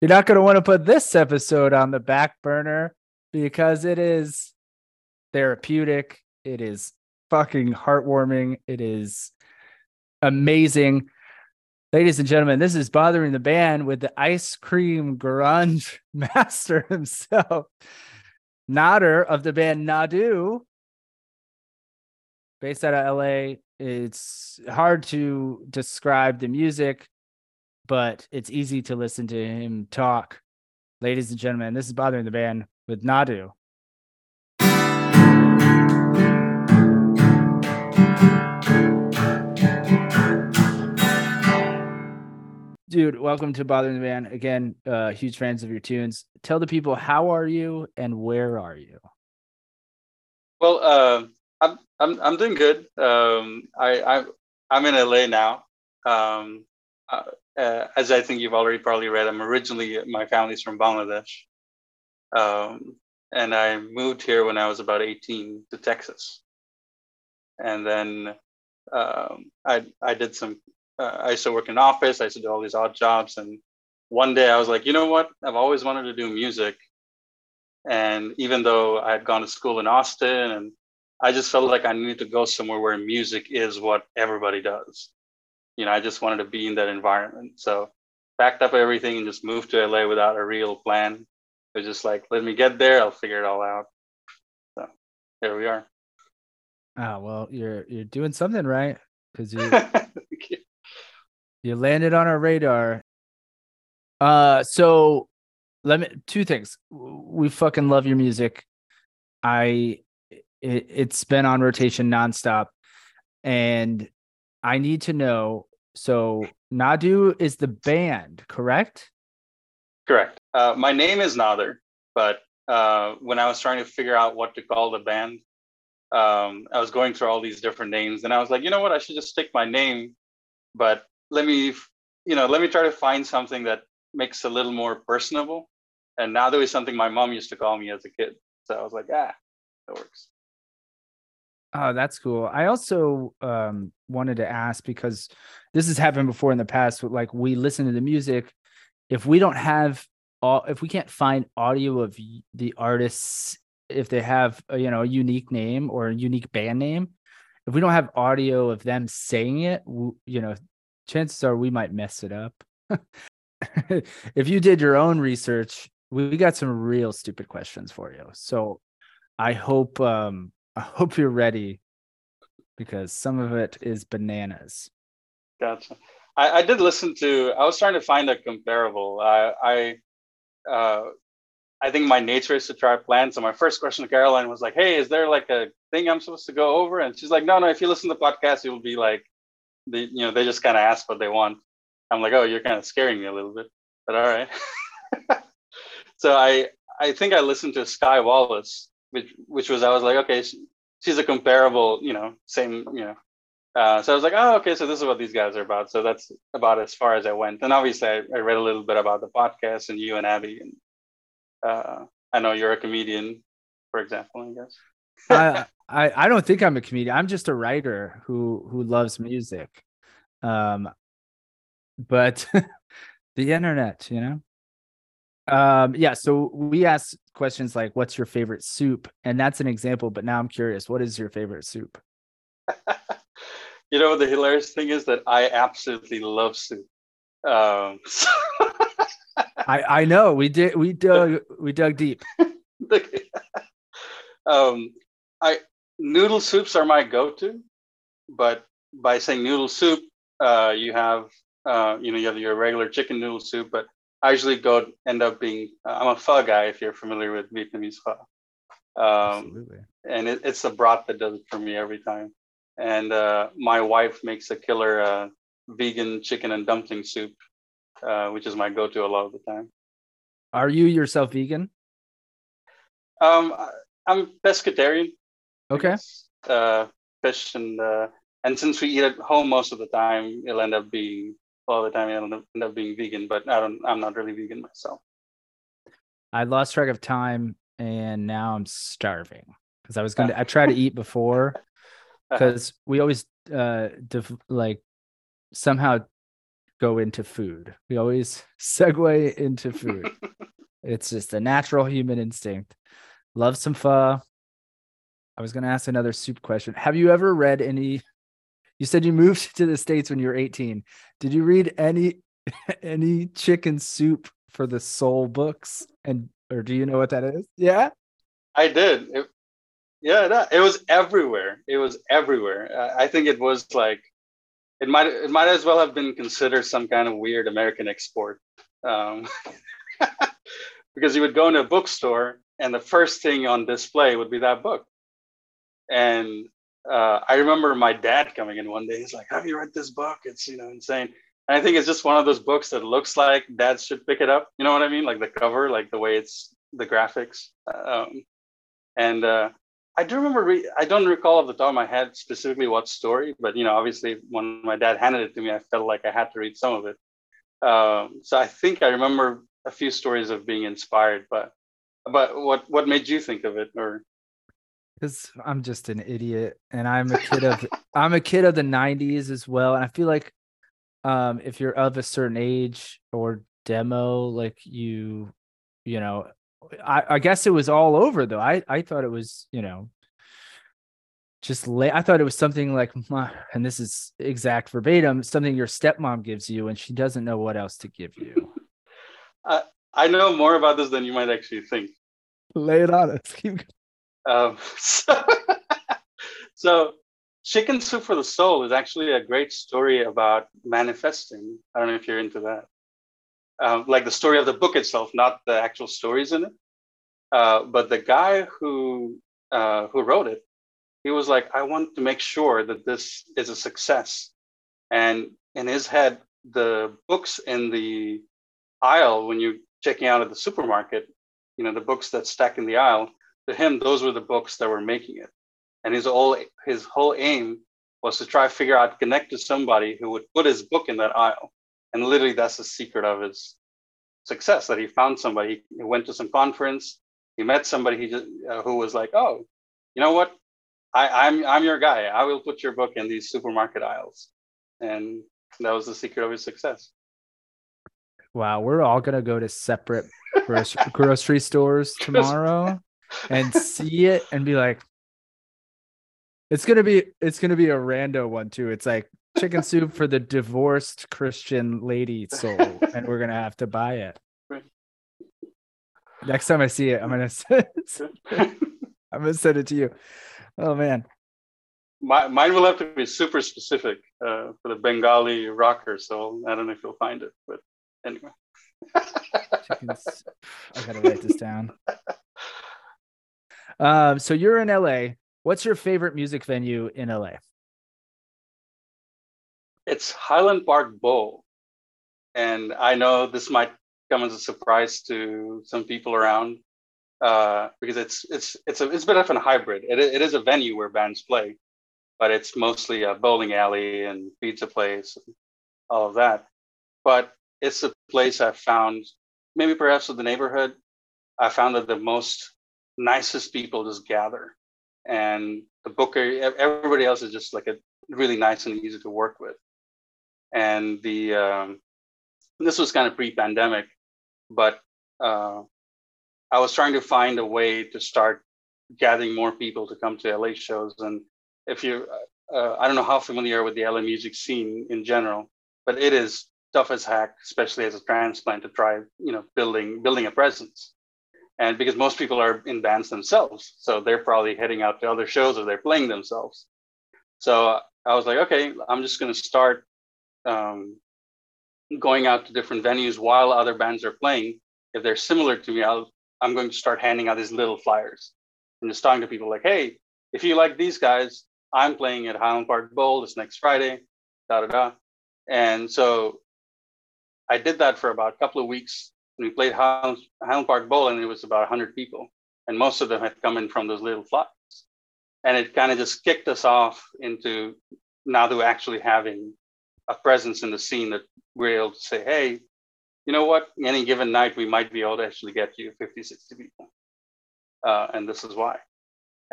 You're not going to want to put this episode on the back burner because it is therapeutic. It is fucking heartwarming. It is amazing. Ladies and gentlemen, this is Bothering the Band with the ice cream grunge master himself, Nader of the band Nadu, based out of LA. It's hard to describe the music, but it's easy to listen to him talk. Ladies and gentlemen, this is Bothering the Band with Nadu. Dude, welcome to Bothering the Band. Again, uh, huge fans of your tunes. Tell the people how are you and where are you? Well, uh, I'm I'm I'm doing good. Um, I I'm I'm in LA now. Um, uh, uh, as I think you've already probably read, I'm originally my family's from Bangladesh, um, and I moved here when I was about 18 to Texas, and then um, I I did some. Uh, I used to work in office. I used to do all these odd jobs, and one day I was like, you know what? I've always wanted to do music, and even though I had gone to school in Austin and I just felt like I needed to go somewhere where music is what everybody does. You know, I just wanted to be in that environment. So packed up everything and just moved to LA without a real plan. It was just like, let me get there, I'll figure it all out. So here we are. Ah, well, you're you're doing something right because you, you you landed on our radar. Uh, so let me two things. We fucking love your music. I it, it's been on rotation nonstop, and I need to know. So Nadu is the band, correct? Correct. Uh, my name is Nader, but uh, when I was trying to figure out what to call the band, um, I was going through all these different names, and I was like, you know what? I should just stick my name, but let me, you know, let me try to find something that makes a little more personable. And Nadu is something my mom used to call me as a kid, so I was like, ah, that works. Oh, that's cool. I also um, wanted to ask because this has happened before in the past. Like we listen to the music, if we don't have all, if we can't find audio of the artists, if they have a, you know a unique name or a unique band name, if we don't have audio of them saying it, you know, chances are we might mess it up. if you did your own research, we got some real stupid questions for you. So I hope um I hope you're ready because some of it is bananas. Gotcha. I, I did listen to. I was trying to find a comparable. I I, uh, I think my nature is to try plans. So my first question to Caroline was like, "Hey, is there like a thing I'm supposed to go over?" And she's like, "No, no. If you listen to the podcast, you'll be like, the you know they just kind of ask what they want." I'm like, "Oh, you're kind of scaring me a little bit," but all right. so I I think I listened to Sky Wallace which which was I was like, okay, she, she's a comparable, you know, same, you know. Uh, so I was like, oh, okay, so this is what these guys are about. So that's about as far as I went. And obviously, I, I read a little bit about the podcast and you and Abby, and uh, I know you're a comedian, for example. I guess. I, I I don't think I'm a comedian. I'm just a writer who who loves music. Um, but the internet, you know. Um, yeah, so we asked questions like what's your favorite soup? And that's an example, but now I'm curious, what is your favorite soup? you know the hilarious thing is that I absolutely love soup. Um, so I I know we did we dug we dug deep. um, I noodle soups are my go-to, but by saying noodle soup, uh, you have uh, you know you have your regular chicken noodle soup, but I usually go end up being uh, I'm a pho guy if you're familiar with Vietnamese pho. Um, Absolutely. And it, it's the broth that does it for me every time. And uh, my wife makes a killer uh, vegan chicken and dumpling soup, uh, which is my go-to a lot of the time. Are you yourself vegan? Um, I'm pescatarian. Okay. Uh, fish and uh, and since we eat at home most of the time, it'll end up being all the time. I end up being vegan, but I don't. I'm not really vegan myself. I lost track of time, and now I'm starving because I was going to. I try to eat before because we always uh def- like somehow go into food. We always segue into food. it's just a natural human instinct. Love some pho. I was going to ask another soup question. Have you ever read any? You said you moved to the states when you were 18. Did you read any any chicken soup for the soul books? And or do you know what that is? Yeah, I did. It, yeah, it was everywhere. It was everywhere. I think it was like it might it might as well have been considered some kind of weird American export. Um, because you would go into a bookstore and the first thing on display would be that book. And uh, I remember my dad coming in one day. He's like, "Have you read this book? It's you know insane." And I think it's just one of those books that looks like dads should pick it up. You know what I mean? Like the cover, like the way it's the graphics. Um, and uh, I do remember. Re- I don't recall off the top of my head specifically what story, but you know, obviously when my dad handed it to me, I felt like I had to read some of it. Um, so I think I remember a few stories of being inspired. But but what what made you think of it, or because I'm just an idiot and I'm a kid of I'm a kid of the 90s as well. And I feel like um if you're of a certain age or demo, like you, you know, I, I guess it was all over though. I, I thought it was, you know, just lay I thought it was something like and this is exact verbatim, something your stepmom gives you and she doesn't know what else to give you. I, I know more about this than you might actually think. Lay it on us. Keep um, so, so, Chicken Soup for the Soul is actually a great story about manifesting. I don't know if you're into that. Um, like the story of the book itself, not the actual stories in it. Uh, but the guy who uh, who wrote it, he was like, I want to make sure that this is a success. And in his head, the books in the aisle when you're checking out at the supermarket, you know, the books that stack in the aisle, to him, those were the books that were making it. And his whole his whole aim was to try to figure out connect to somebody who would put his book in that aisle. And literally, that's the secret of his success. That he found somebody. He went to some conference. He met somebody he just, uh, who was like, "Oh, you know what? I, I'm I'm your guy. I will put your book in these supermarket aisles." And that was the secret of his success. Wow, we're all gonna go to separate grocery, grocery stores tomorrow and see it and be like, it's gonna be it's gonna be a rando one too. It's like chicken soup for the divorced Christian lady soul, and we're gonna have to buy it. Next time I see it, I'm gonna send, I'm gonna send it to you. Oh man. My, mine will have to be super specific uh, for the Bengali rocker, so I don't know if you'll find it, but anyway. I gotta write this down. Um, so you're in LA. What's your favorite music venue in LA? It's Highland Park Bowl. And I know this might come as a surprise to some people around uh, because it's it's it's a it's a bit of a hybrid. It, it is a venue where bands play, but it's mostly a bowling alley and pizza place, and all of that. But it's a place I found, maybe perhaps with the neighborhood, I found that the most nicest people just gather. And the booker, everybody else is just like a really nice and easy to work with. And the um, this was kind of pre-pandemic, but uh, I was trying to find a way to start gathering more people to come to LA shows. And if you, uh, I don't know how familiar with the LA music scene in general, but it is tough as heck, especially as a transplant to try, you know, building building a presence and because most people are in bands themselves so they're probably heading out to other shows or they're playing themselves. So i was like okay i'm just going to start um, going out to different venues while other bands are playing. If they're similar to me I'll, i'm going to start handing out these little flyers and just talking to people like hey if you like these guys i'm playing at highland park bowl this next friday da da da. And so i did that for about a couple of weeks we played Highland, Highland Park Bowl, and it was about 100 people, and most of them had come in from those little flocks. And it kind of just kicked us off into now to actually having a presence in the scene that we're able to say, hey, you know what? Any given night, we might be able to actually get you 50, 60 people. Uh, and this is why.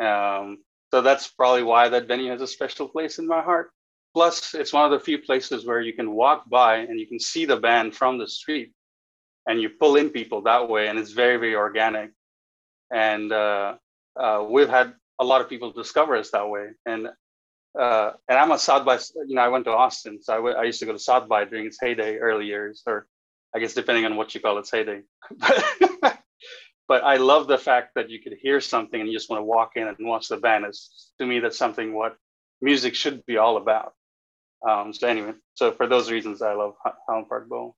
Um, so that's probably why that venue has a special place in my heart. plus, it's one of the few places where you can walk by and you can see the band from the street, and you pull in people that way, and it's very very organic. And uh, uh, we've had a lot of people discover us that way. And uh, and I'm a South by, you know, I went to Austin, so I, w- I used to go to South by during its heyday, early years, or I guess depending on what you call its heyday. but I love the fact that you could hear something and you just want to walk in and watch the band. Is to me that's something what music should be all about. Um, so anyway, so for those reasons, I love Highland Park Bowl.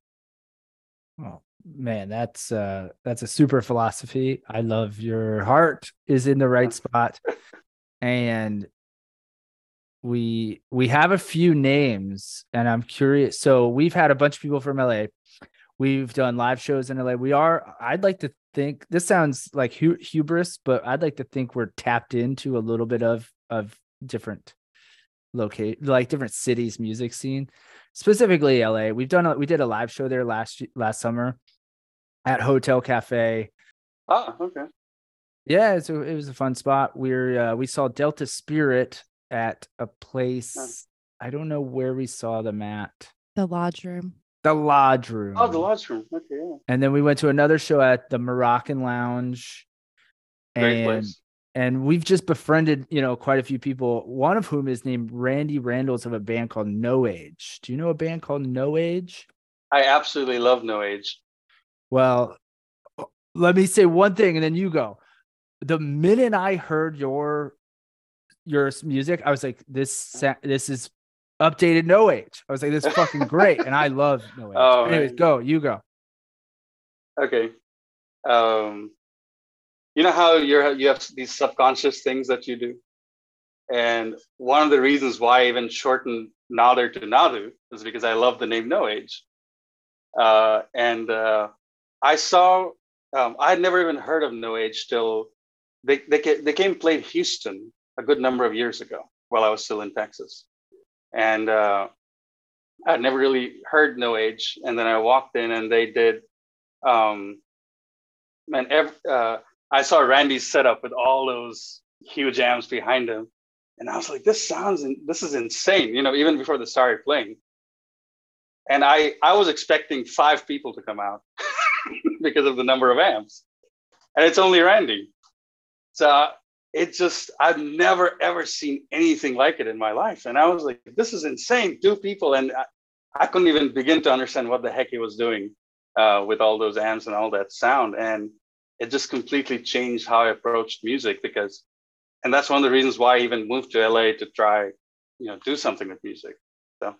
Oh man, that's uh that's a super philosophy. I love your heart is in the right spot, and we we have a few names, and I'm curious. So we've had a bunch of people from LA. We've done live shows in LA. We are. I'd like to think this sounds like hu- hubris, but I'd like to think we're tapped into a little bit of of different locate like different cities music scene specifically la we've done a, we did a live show there last last summer at hotel cafe. Oh okay. Yeah so it was a fun spot. We're uh, we saw delta spirit at a place i don't know where we saw them at. The lodge room. The lodge room. Oh the lodge room. Okay yeah. and then we went to another show at the moroccan lounge. Great and place. and we've just befriended you know quite a few people one of whom is named randy randalls of a band called no age. Do you know a band called no age? I absolutely love no age well let me say one thing and then you go. The minute i heard your your music i was like this this is updated no age. I was like this is fucking great and i love no age. Oh, anyways man. go you go. Okay. Um you know how you're you have these subconscious things that you do? And one of the reasons why i even shortened nader to nadu is because i love the name no age. Uh, and uh, i saw um, i had never even heard of no age till they, they, they came played houston a good number of years ago while i was still in texas and uh, i'd never really heard no age and then i walked in and they did um, uh, I saw Randy's setup with all those huge amps behind him, and I was like, "This sounds, this is insane!" You know, even before they started playing. And I, I was expecting five people to come out because of the number of amps, and it's only Randy. So it just, I've never ever seen anything like it in my life, and I was like, "This is insane!" Two people, and I, I couldn't even begin to understand what the heck he was doing uh, with all those amps and all that sound. And it just completely changed how I approached music because, and that's one of the reasons why I even moved to LA to try, you know, do something with music. So,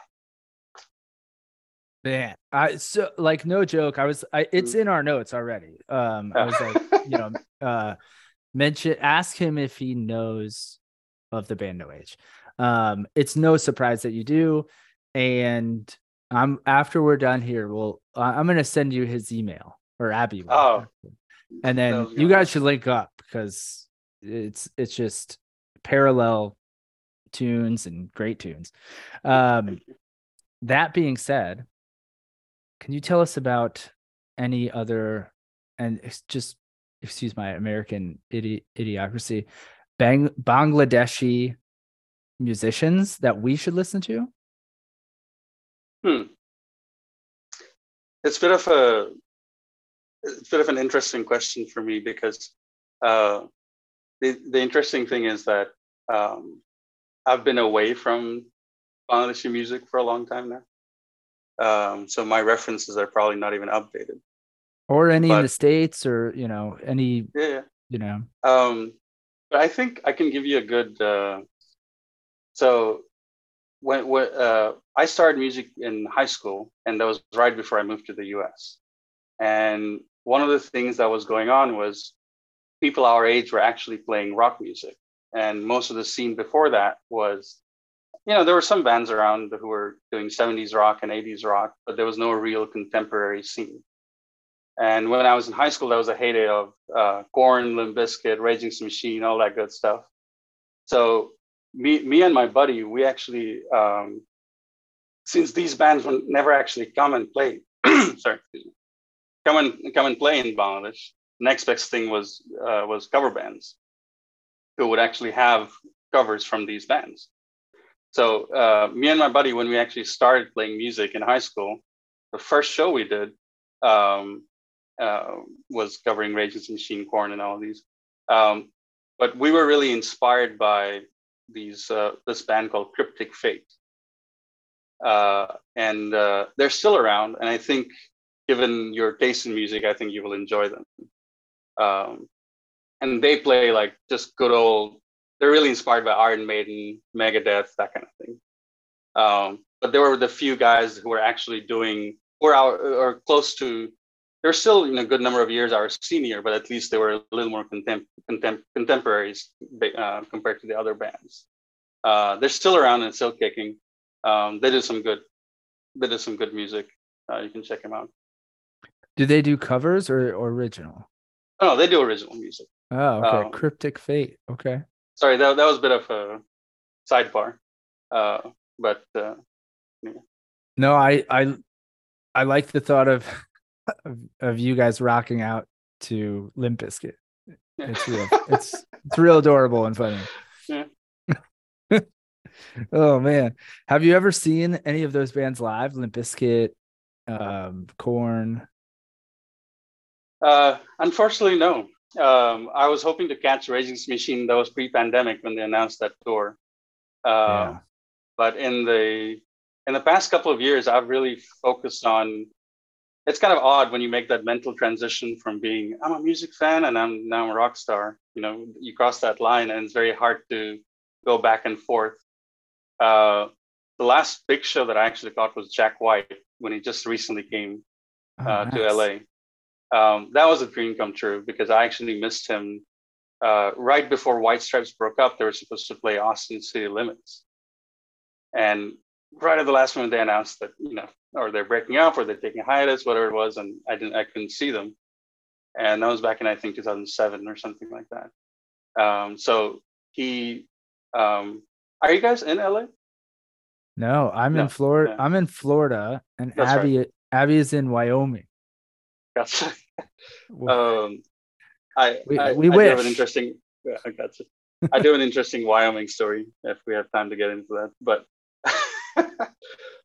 Man, I so like no joke. I was I it's in our notes already. Um I was like, you know, uh mention ask him if he knows of the band No Age. Um it's no surprise that you do. And I'm after we're done here, well, I'm gonna send you his email or Abby. will. Oh. and then was you guys should link up because it's it's just parallel tunes and great tunes. Um that being said, can you tell us about any other and just excuse my American idi- idiocracy, Bang- Bangladeshi musicians that we should listen to? Hmm. it's a bit of a it's a bit of an interesting question for me because uh, the the interesting thing is that um, I've been away from Bangladeshi music for a long time now, um, so my references are probably not even updated. Or any in the States or, you know, any, Yeah, yeah. you know. Um, but I think I can give you a good. Uh, so when, when uh, I started music in high school, and that was right before I moved to the U.S. And one of the things that was going on was people our age were actually playing rock music, and most of the scene before that was, you know, there were some bands around who were doing 70s rock and 80s rock, but there was no real contemporary scene. And when I was in high school, that was a heyday of uh, Korn, Limp Bizkit, Raging Machine, all that good stuff. So me, me and my buddy, we actually, um, since these bands would never actually come and play, sorry, come and come and play in Bangladesh. Next best thing was uh, was cover bands, who would actually have covers from these bands. So uh, me and my buddy, when we actually started playing music in high school, the first show we did um, uh, was covering Rage Against the Machine, Korn, and all these. Um, but we were really inspired by these uh, this band called Cryptic Fate, uh, and uh, they're still around. And I think, given your taste in music, I think you will enjoy them. Um, and they play like just good old. They're really inspired by Iron Maiden, Megadeth, that kind of thing. Um, but there were the few guys who were actually doing, or our, or close to. They're still, in a good number of years our senior, but at least they were a little more contem- contem- contemporaries uh, compared to the other bands. Uh, they're still around and still kicking. Um, they do some good, they do some good music. Uh, you can check them out. Do they do covers or, or original? Oh, they do original music. Oh, okay. Um, Cryptic Fate. Okay. Sorry, that, that was a bit of a sidebar. Uh, but uh, yeah. no, I I I like the thought of, of of you guys rocking out to Limp Bizkit. It's real. it's it's real adorable and funny. Yeah. oh man, have you ever seen any of those bands live? Limp Bizkit, um, Korn. Uh, unfortunately, no um, I was hoping to catch the Machine. That was pre-pandemic when they announced that tour. Uh, yeah. But in the in the past couple of years, I've really focused on. It's kind of odd when you make that mental transition from being I'm a music fan and I'm now a rock star. You know, you cross that line, and it's very hard to go back and forth. Uh, the last big show that I actually caught was Jack White when he just recently came oh, uh, nice. to LA um, that was a dream come true because I actually missed him uh, right before White Stripes broke up. They were supposed to play Austin City Limits, and right at the last moment they announced that you know, or they're breaking up, or they're taking hiatus, whatever it was, and I didn't, I couldn't see them, and that was back in I think 2007 or something like that. Um, so he, um, are you guys in LA? No, I'm no, in Florida. I'm in Florida, and That's Abby right. Abby is in Wyoming. Gotcha. um, I, we, I, we I wish. have an interesting. Yeah, I gotcha. I do an interesting Wyoming story if we have time to get into that. But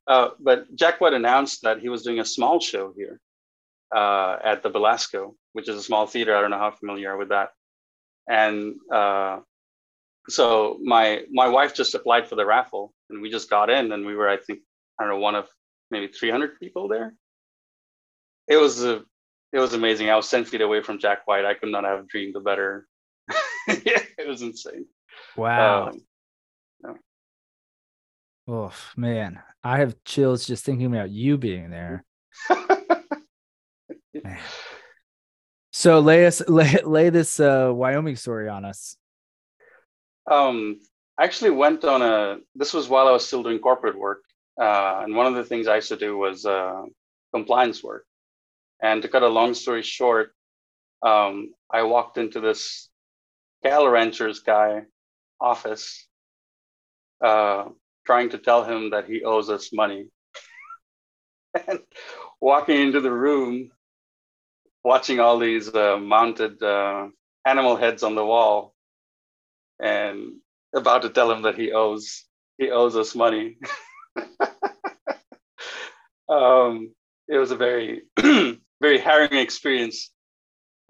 uh, but Jack White announced that he was doing a small show here uh, at the Belasco, which is a small theater. I don't know how familiar you are with that. And uh, so my my wife just applied for the raffle, and we just got in, and we were I think I don't know one of maybe 300 people there. It was a it was amazing. I was 10 feet away from Jack White. I could not have dreamed a better. it was insane. Wow. Um, yeah. Oh man, I have chills just thinking about you being there. so lay us lay, lay this uh, Wyoming story on us. Um, I actually went on a. This was while I was still doing corporate work, uh, and one of the things I used to do was uh, compliance work. And to cut a long story short, um, I walked into this cattle rancher's guy office, uh, trying to tell him that he owes us money. and walking into the room, watching all these uh, mounted uh, animal heads on the wall, and about to tell him that he owes he owes us money. um, it was a very very harrowing experience.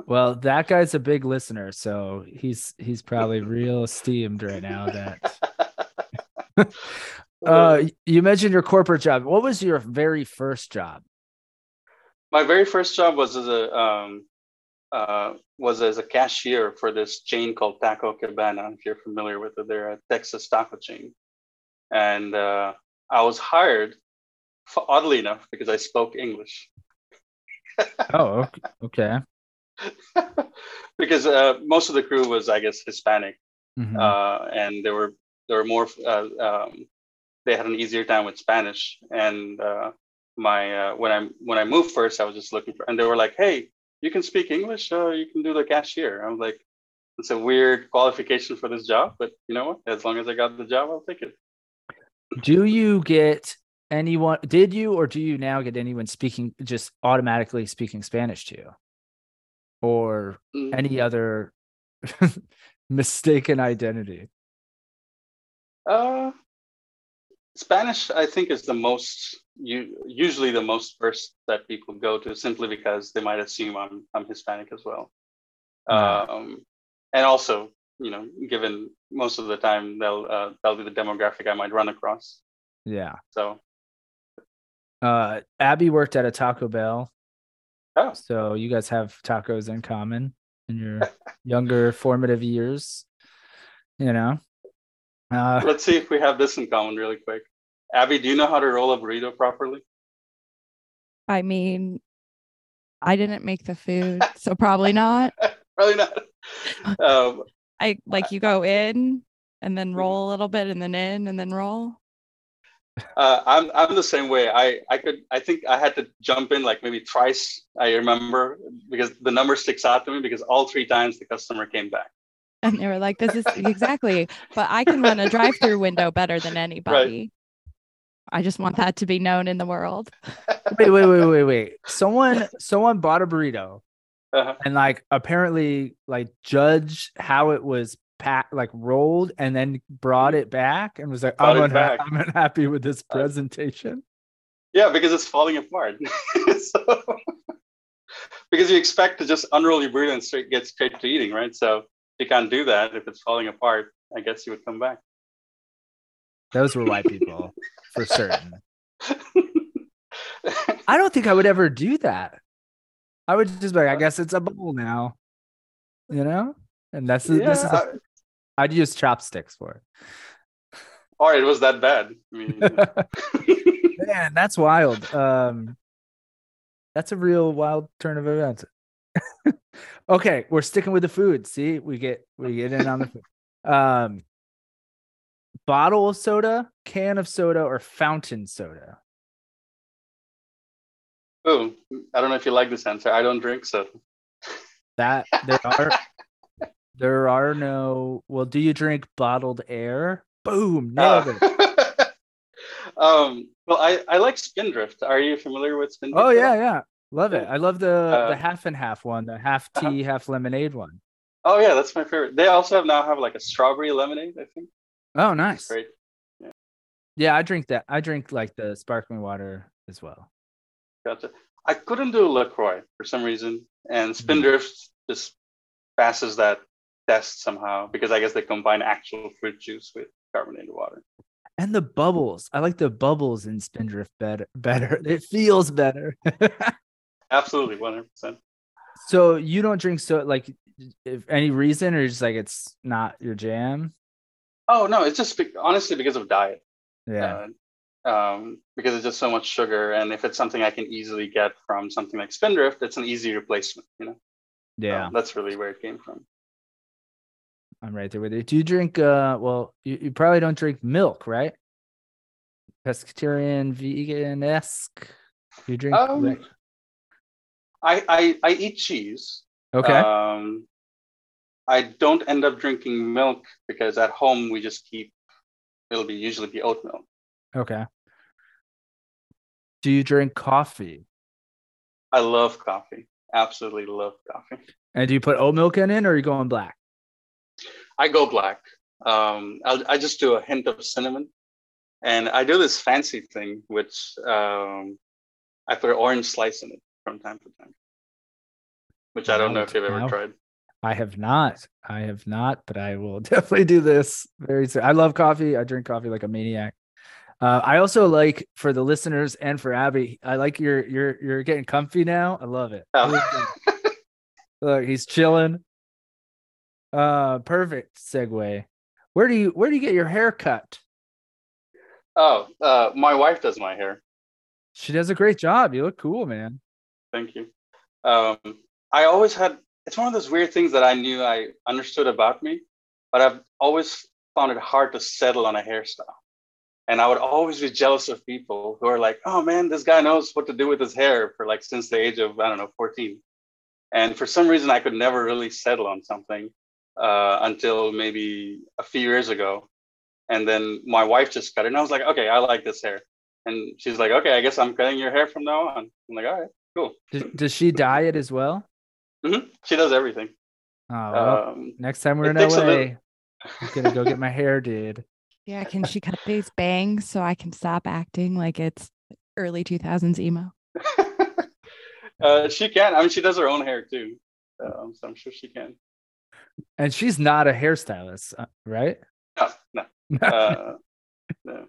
Well, that guy's a big listener, so he's he's probably real esteemed right now. That uh, you mentioned your corporate job. What was your very first job? My very first job was as a um, uh, was as a cashier for this chain called Taco Cabana. If you're familiar with it, they're a Texas taco chain, and uh, I was hired, oddly enough, because I spoke English oh, okay. because uh, most of the crew was, I guess, Hispanic, mm-hmm. uh, and they were they were more. Uh, um, they had an easier time with Spanish, and uh, my uh, when I when I moved first, I was just looking for, and they were like, "Hey, you can speak English, uh, you can do the cashier." I was like, "It's a weird qualification for this job, but you know what? As long as I got the job, I'll take it." Do you get anyone did you or do you now get anyone speaking just automatically speaking spanish to you or mm. any other mistaken identity uh Spanish, I think, is the most you usually the most first that people go to simply because they might assume I'm I'm Hispanic as well. Um, and also, you know, given most of the time they'll uh, that'll be the demographic I might run across. Yeah. So Uh, Abby worked at a Taco Bell, oh, so you guys have tacos in common in your younger formative years. You know. Uh, let's see if we have this in common really quick. Abby, do you know how to roll a burrito properly? I mean, I didn't make the food, so probably not. Probably not. Um, I like you go in and then roll a little bit and then in and then roll. Uh, I'm I'm the same way. I I could I think I had to jump in like maybe twice. I remember because the number sticks out to me because all three times the customer came back. And they were like, this is exactly, but I can run a drive through window better than anybody. I just want that to be known in the world. wait, wait, wait, wait, wait. Someone, someone bought a burrito Uh-huh. and like apparently like judge how it was packed, like rolled, and then brought it back and was like, Brought I'm, unha- back. I'm unhappy with this Uh, presentation. Yeah, because it's falling apart. so, because you expect to just unroll your burrito and straight get straight to eating, right? So you can't do that if it's falling apart. I guess you would come back. Those were white people for certain. I don't think I would ever do that. I would just be like, I guess it's a bowl now, you know? And that's yeah, this is I'd use chopsticks for it. or it was that bad. I mean. Man, that's wild. Um that's a real wild turn of events. okay, we're sticking with the food. See, we get we get in on the food. Um bottle of soda, can of soda, or fountain soda. oh, I don't know if you like this answer. I don't drink soda. That there are there are no well, do you drink bottled air? Boom, nailed it. Uh, um, well, I, I like Spindrift. Are you familiar with Spindrift? Oh yeah, yeah. Love it. I love the Uh, the half and half one, the half uh-huh. tea, half lemonade one. Oh yeah, that's my favorite. They also have now have like a strawberry lemonade. I think. Oh, nice. Great. Yeah, I drink that. I drink like the sparkling water as well. Gotcha. I couldn't do Lacroix for some reason, and Spindrift just passes that test somehow because I guess they combine actual fruit juice with carbonated water. And the bubbles. I like the bubbles in Spindrift better. Better. It feels better. Absolutely, one hundred percent. so you don't drink so like if any reason or just like it's not your jam? Oh no, it's just be- honestly because of diet. Yeah. Uh, um, because it's just so much sugar, and if it's something I can easily get from something like Spindrift, it's an easy replacement. You know. yeah. Um, that's really where it came from. I'm right there with you. Do you drink uh well you, you probably don't drink milk, right? Pescatarian, vegan esque. You drink Um, right? I, I I eat cheese. Okay. Um, I don't end up drinking milk because at home we just keep. It'll be usually be oat milk. okay. Do you drink coffee? I love coffee. Absolutely love coffee. And do you put oat milk in it or are you going black? I go black. Um, I'll, I just do a hint of cinnamon, and I do this fancy thing, which um, I put an orange slice in it from time to time, which I don't know if you've ever tried. I have not. I have not, but I will definitely do this very soon. I love coffee. I drink coffee like a maniac. Uh, I also like for the listeners and for Abby. I like your you're you're getting comfy now. I love it. Oh. Look, he's chilling. Uh, perfect segue. Where do you where do you get your hair cut? Oh, uh, my wife does my hair. She does a great job. You look cool, man. Thank you. Um, I always had, it's one of those weird things that I knew I understood about me, but I've always found it hard to settle on a hairstyle. And I would always be jealous of people who are like, oh man, this guy knows what to do with his hair for like since the age of, I don't know, 14. And for some reason, I could never really settle on something uh, until maybe a few years ago. And then my wife just cut it. And I was like, okay, I like this hair. And she's like, okay, I guess I'm cutting your hair from now on. I'm like, all right, cool. Does, does she dye it as well? hmm She does everything. Oh, well, Um, next time we're in LA, little- I'm gonna go get my hair did. Yeah, can she cut these bangs so I can stop acting like it's early 2000s emo? uh, she can. I mean, she does her own hair too, um, so I'm sure she can. And she's not a hairstylist, uh, right? No, no, uh, no.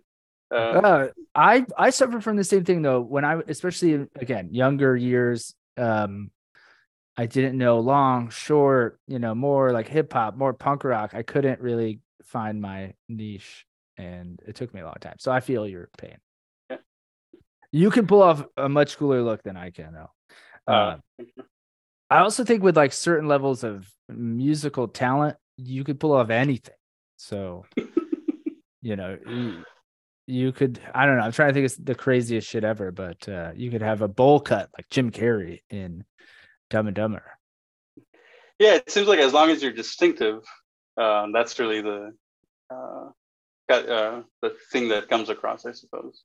Uh, Uh, I I suffer from the same thing though. When I, especially again, younger years, um, I didn't know long, short, you know, more like hip hop, more punk rock. I couldn't really find my niche, and it took me a long time. So I feel your pain. Yeah. You can pull off a much cooler look than I can, though. uh, Uh, I also think with like certain levels of musical talent, you could pull off anything. So, you know, you, you could, I don't know, I'm trying to think of the craziest shit ever, but uh, you could have a bowl cut like Jim Carrey in Dumb and Dumber. yeah, it seems like as long as you're distinctive, um, that's really the uh, uh, the thing that comes across, I suppose.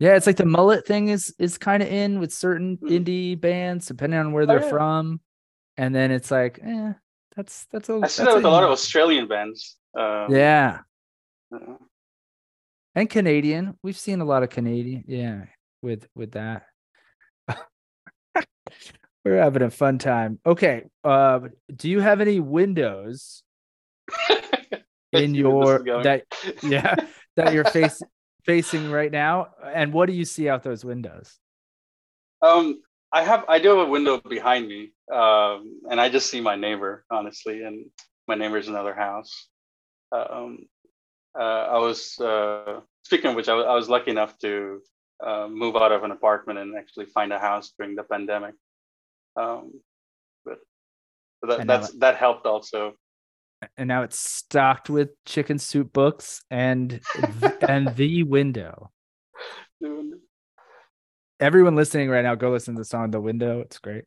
Yeah, it's like the mullet thing is is kind of in with certain Mm. indie bands, depending on where they're yeah. from. And then it's like, eh, that's that's a I see that with a lot of. Australian bands. Um, yeah. uh, and Canadian. We've seen a lot of Canadian, yeah, with with that. We're having a fun time. Okay, uh, do you have any windows in your that yeah that you're face, facing right now? And what do you see out those windows? Um, I have I do have a window behind me, um, and I just see my neighbor honestly, and my neighbor's another house. Um, uh, I was uh, speaking of which, I was, I was lucky enough to uh, move out of an apartment and actually find a house during the pandemic. Um, but, but that that's that helped also. And now it's stocked with chicken soup books and and the window. everyone listening right now, go listen to the song "The Window." It's great.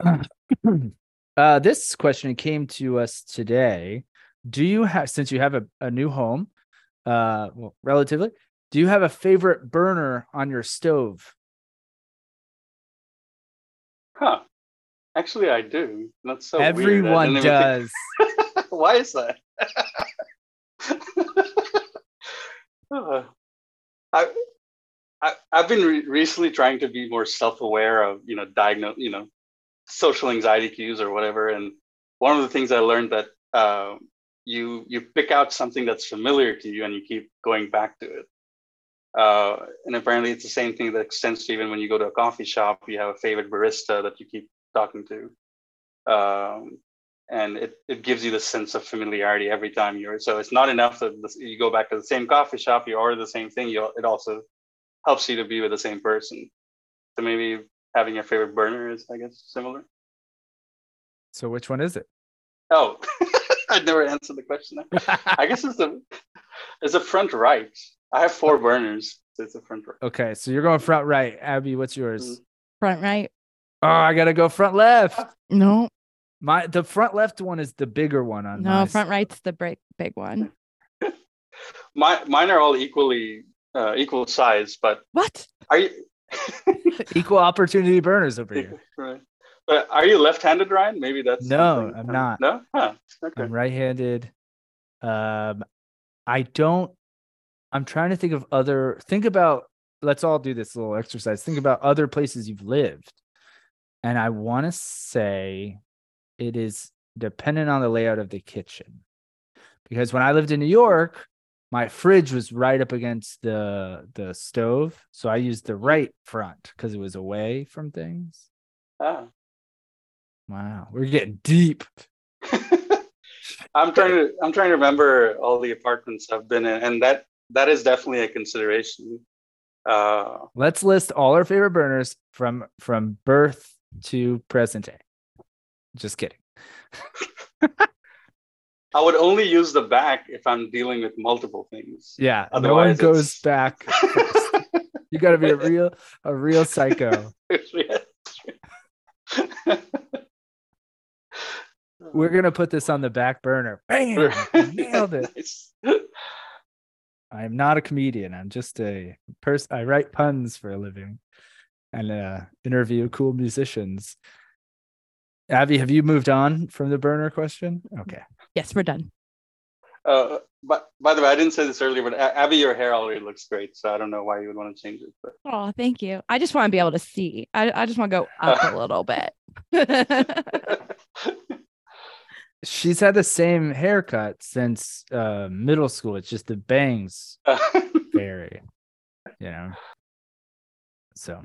uh, this question came to us today. Do you have, since you have a, a new home, uh, well, relatively, do you have a favorite burner on your stove? Huh? Actually, I do. That's so weird. Everyone think- does. Why is that? I, I I've been re- recently trying to be more self-aware of you know diagnose you know social anxiety cues or whatever, and one of the things I learned that uh, you you pick out something that's familiar to you and you keep going back to it. Uh, and apparently, it's the same thing that extends to even when you go to a coffee shop. You have a favorite barista that you keep talking to. Um, and it, it gives you the sense of familiarity every time you're so it's not enough that you go back to the same coffee shop you order the same thing you, it also helps you to be with the same person so maybe having your favorite burner is i guess similar So which one is it? oh i never answered the question i guess it's the it's the front right i have four burners so it's the front right okay, so you're going front right. Abby, what's yours? Mhm. Front right? Oh, I gotta go front left. No, My the front left one is the bigger one on no, my front s- right's the big big one. My, mine are all equally uh, equal size but What? are you Equal opportunity burners over here. right but are you left-handed ryan maybe that's No, something- I'm not. no huh. okay I'm right-handed. Um, I don't. I'm trying to think of other. Think about. Let's all do this little exercise. Think about other places you've lived, and I want to say it is dependent on the layout of the kitchen, because when I lived in New York, my fridge was right up against the the stove, so I used the right front because it was away from things. ah. Wow, we're getting deep. I'm trying to I'm trying to remember all the apartments I've been in, and that that is definitely a consideration. Uh, Let's list all our favorite burners from from birth to present day. Just kidding. I would only use the back if I'm dealing with multiple things. Yeah, no one goes it's- back. you got to be a real a real psycho. We're gonna put this on the back burner. Bam! Nailed it. Nice. I'm not a comedian. I'm just a person. I write puns for a living and uh, interview cool musicians. Abby, have you moved on from the burner question? Okay. Yes, we're done. Uh, but by the way, I didn't say this earlier, but Abby, your hair already looks great, so I don't know why you would want to change it. But. Oh, thank you. I just want to be able to see. I, I just want to go up a little bit. She's had the same haircut since uh, middle school. It's just the bangs vary, you know. So,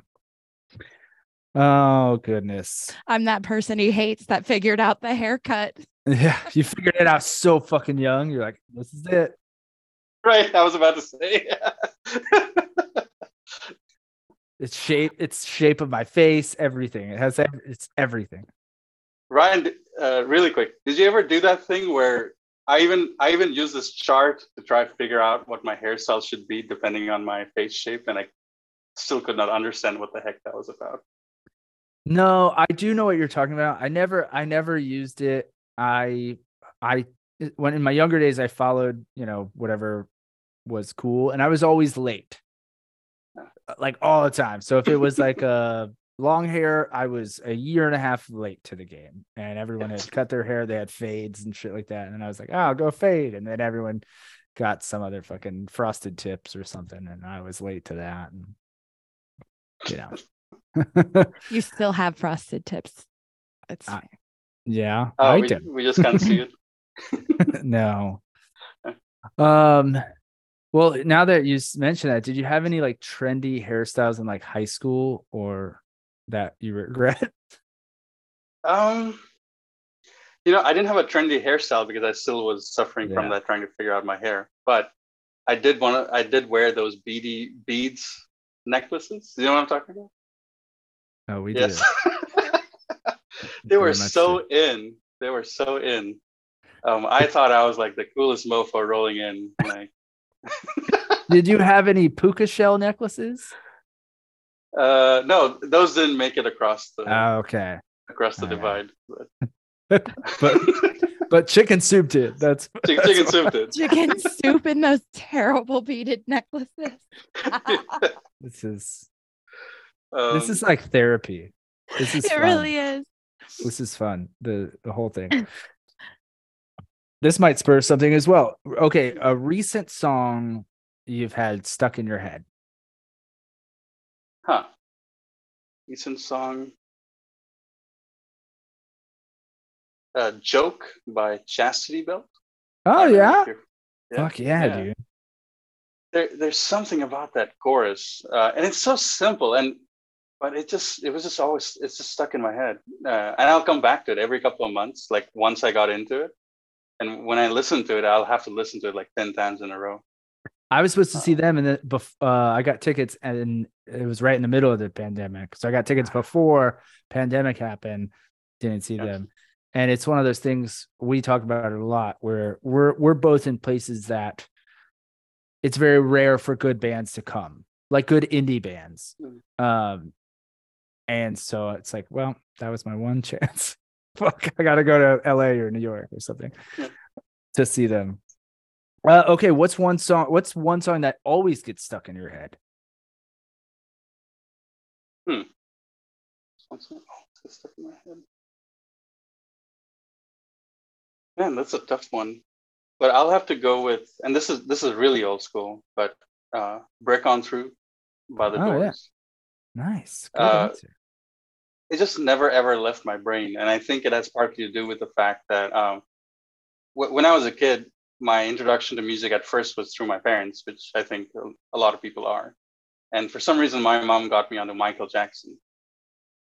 oh goodness, I'm that person he hates that figured out the haircut. Yeah, you figured it out so fucking young. You're like, this is it. Right. I was about to say. it's shape. It's shape of my face. Everything. It has. It's everything. Ryan, uh, really quick, did you ever do that thing where I even I even use this chart to try to figure out what my hairstyle should be depending on my face shape, and I still could not understand what the heck that was about. No, I do know what you're talking about. I never I never used it. I I when in my younger days I followed, you know, whatever was cool and I was always late. Uh, like all the time. So if it was like a long hair, I was a year and a half late to the game. And everyone had cut their hair, they had fades and shit like that. And I was like, oh, I'll go fade. And then everyone got some other fucking frosted tips or something. And I was late to that. And you know. You still have frosted tips. It's uh, yeah, oh, I we, do. We just can't see it. no. Um. Well, now that you mentioned that, did you have any like trendy hairstyles in like high school or that you regret? Um, you know, I didn't have a trendy hairstyle because I still was suffering yeah. from that, trying to figure out my hair. But I did want to. I did wear those beady beads necklaces. You know what I'm talking about? Oh, we yes. did. they were so in. They were so in. Um, I thought I was like the coolest mofo rolling in. Like, did you have any puka shell necklaces? Uh, no, those didn't make it across the. Oh, okay. Across the All divide. But. but but chicken soup did. That's chicken, that's chicken soup did. Chicken soup in those terrible beaded necklaces. this is um, this is like therapy. This is it fun. really is. This is fun. The the whole thing. this might spur something as well. Okay, a recent song you've had stuck in your head. Huh. Recent song. Uh, Joke by Chastity Belt. Oh yeah? yeah? Fuck yeah, yeah, dude. There, there's something about that chorus, uh, and it's so simple. And but it just it was just always it's just stuck in my head uh, and i'll come back to it every couple of months like once i got into it and when i listen to it i'll have to listen to it like 10 times in a row i was supposed to see uh. them and then uh, i got tickets and it was right in the middle of the pandemic so i got tickets before pandemic happened didn't see yes. them and it's one of those things we talk about a lot where we're we're both in places that it's very rare for good bands to come like good indie bands mm. um and so it's like, well, that was my one chance. Fuck, I gotta go to LA or New York or something yeah. to see them. Uh, okay, what's one song? What's one song that always gets stuck in your head? Hmm. stuck in my head. Man, that's a tough one. But I'll have to go with, and this is this is really old school, but uh, "Break On Through" by the oh, Doors. Yeah. Nice. Good uh, answer it just never ever left my brain, and I think it has partly to do with the fact that um, w- when I was a kid, my introduction to music at first was through my parents, which I think a lot of people are. And for some reason, my mom got me onto Michael Jackson,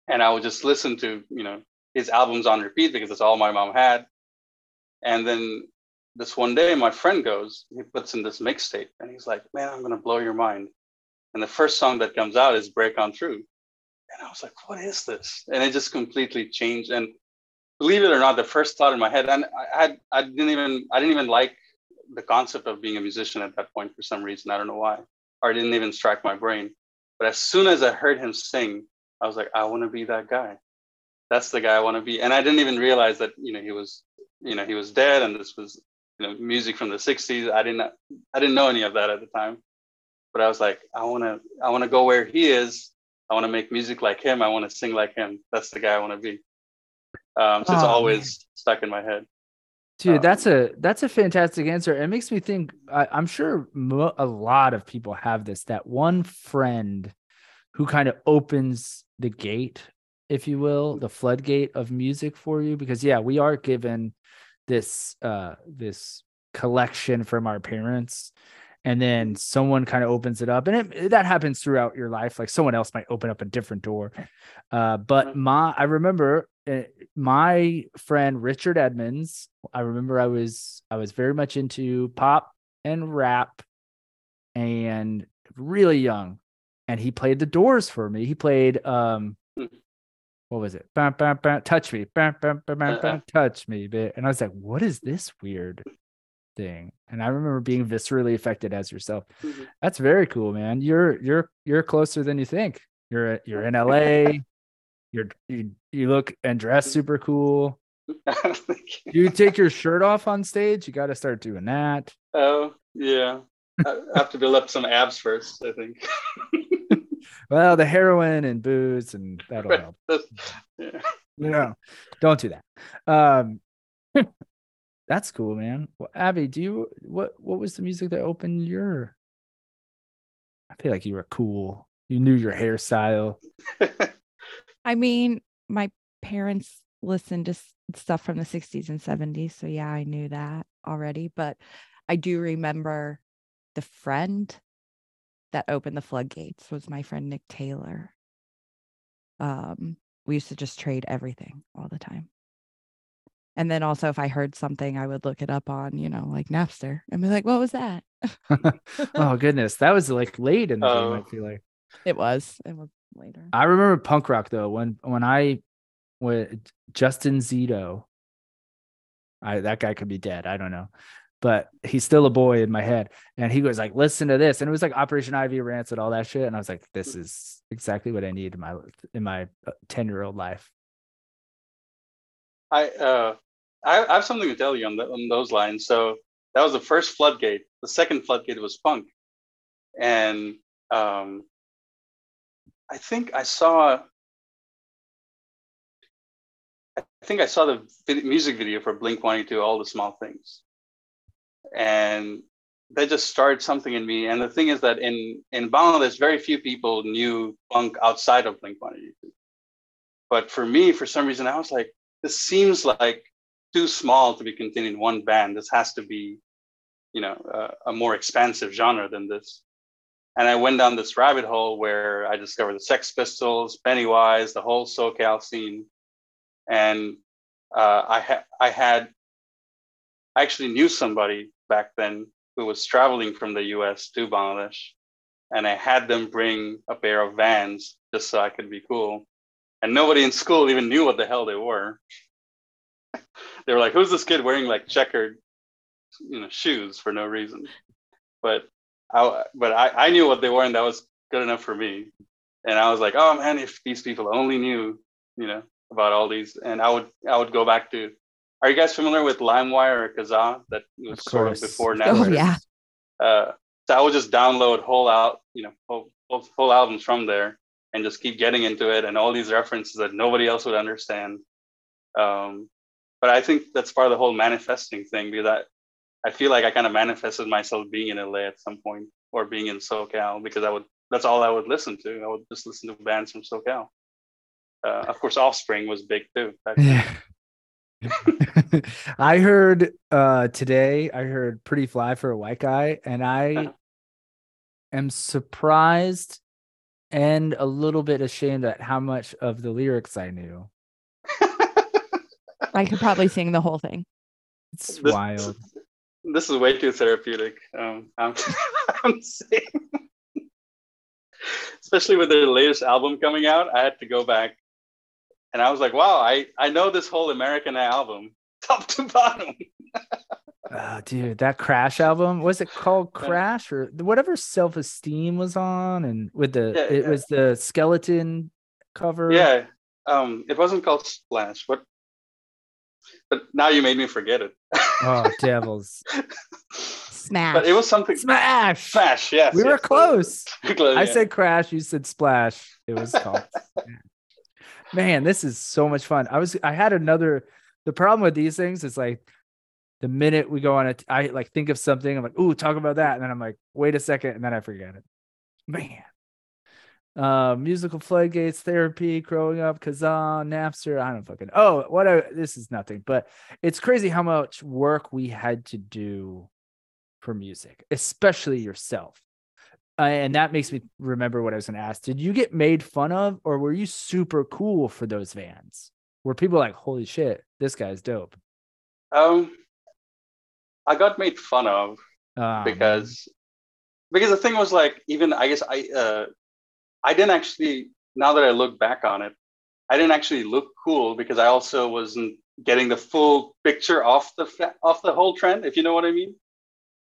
and I would just listen to you know his albums on repeat because that's all my mom had. And then this one day, my friend goes, he puts in this mixtape, and he's like, "Man, I'm gonna blow your mind." And the first song that comes out is "Break On Through." And I was like, what is this? And it just completely changed. And believe it or not, the first thought in my head, and I had I didn't even I didn't even like the concept of being a musician at that point for some reason. I don't know why. Or it didn't even strike my brain. But as soon as I heard him sing, I was like, I want to be that guy. That's the guy I want to be. And I didn't even realize that, you know, he was, you know, he was dead and this was, you know, music from the 60s. I didn't I didn't know any of that at the time. But I was like, I want to I want to go where he is I want to make music like him. I want to sing like him. That's the guy I want to be. Um, so oh, it's always man. stuck in my head. Dude, Um, that's a that's a fantastic answer. It makes me think. I, I'm sure mo- a lot of people have this. That one friend who kind of opens the gate, if you will, the floodgate of music for you. Because yeah, we are given this uh this collection from our parents, and then someone kind of opens it up, and it, that happens throughout your life. Like someone else might open up a different door. Uh, but my I remember uh, my friend Richard Edmonds. I remember I was I was very much into pop and rap, and really young, and he played the Doors for me. He played um. Hmm. What was it? Bam, bam, bam, touch me, bam, bam, bam, bam, bam, touch me, bit. And I was like, "What is this weird thing?" And I remember being viscerally affected as yourself. Mhm. That's very cool, man. You're you're you're closer than you think. You're you're in LA. You're you, you look and dress super cool. You. Take your shirt off on stage? You got to start doing that. Oh, yeah. I have to build up some abs first, I think. Well, the heroin and booze and that'll help. That's- yeah. No, don't do that. Um, that's cool, man. Well, Abby, do you what what was the music that opened your? I feel like you were cool. You knew your hairstyle. I mean, my parents listened to stuff from the 60s and 70s. So, yeah, I knew that already. But I do remember the friend that opened the floodgates was my friend Nick Taylor. Um, we used to just trade everything all the time. And then also, if I heard something, I would look it up on, you know, like Napster and be like, what was that? oh goodness, that was like late in the game. Oh. I feel like. It was. It was later. I remember punk rock though. When when I when Justin Zito, I that guy could be dead. I don't know, but he's still a boy in my head. And he was like, "Listen to this," and it was like Operation Ivy, Rancid, all that shit. And I was like, "This is exactly what I need in my in my ten year old life." I uh I, I have something to tell you on, the, on those lines. So that was the first floodgate. The second floodgate was punk, and um, I think I saw. I think I saw the music video for Blink One Eighty Two, All the Small Things, and that just started something in me. And the thing is that in in Bangladesh, very few people knew punk outside of Blink One Eighty Two. But for me, for some reason, I was like, this seems like too small to be contained in one band. This has to be, you know, a, a more expansive genre than this. And I went down this rabbit hole where I discovered the Sex Pistols, Pennywise, the whole SoCal scene, and uh, I had I had I actually knew somebody back then who was traveling from the U.S. to Bangladesh, and I had them bring a pair of Vans just so I could be cool. And nobody in school even knew what the hell they were they were like, "Who's this kid wearing like checkered, you know, shoes for no reason?" But I, but I, I knew what they were, and that was good enough for me. And I was like, "Oh man, if these people only knew, you know, about all these," and I would, I would go back to. Are you guys familiar with LimeWire or Kazaa? That was Of sort of before Oh, yeah. Uh, so I would just download whole out, you know, whole, whole, whole albums from there, and just keep getting into it, and all these references that nobody else would understand. Um, but I think that's part of the whole manifesting thing because I, I feel like I kind of manifested myself being in LA at some point or being in SoCal because I would that's all I would listen to. I would just listen to bands from SoCal. Uh, of course, Offspring was big too. Yeah. I heard uh today I heard Pretty Fly for a White Guy and I Uh-huh. am surprised and a little bit ashamed at how much of the lyrics I knew. I could probably sing the whole thing. It's This- wild. This is way too therapeutic. Um, I'm, I'm saying, especially with their latest album coming out, I had to go back, and I was like, "Wow, I I know this whole Americana album, top to bottom." Oh, dude, that Crash album was it called Crash or whatever Self Esteem was on, and with the Yeah, it yeah. was the skeleton cover. Yeah, um, it wasn't called Splash, but but now you made me forget it. Oh, devils! Smash. but it was something Smash! Smash. Yes, We were yes. close. Close, I yeah. said Crash. You said Splash. It was called. Man, this is so much fun. I was. I had another. The problem with these things is like the minute we go on it, I like think of something. I'm like, ooh, talk about that, and then I'm like, wait a second, and then I forget it. Man, uh, musical floodgates, therapy, growing up, Kazaa, Napster. I don't fucking. Oh, what? I, this is nothing, but it's crazy how much work we had to do for music, especially yourself. Uh, and that makes me remember what I was going to ask. Did you get made fun of, or were you super cool for those vans? Were people like, "Holy shit, this guy's dope"? Um, I got made fun of Oh, because because the thing was like even I guess I uh, I didn't actually now that I look back on it, I didn't actually look cool because I also wasn't getting the full picture off the off the whole trend. If you know what I mean,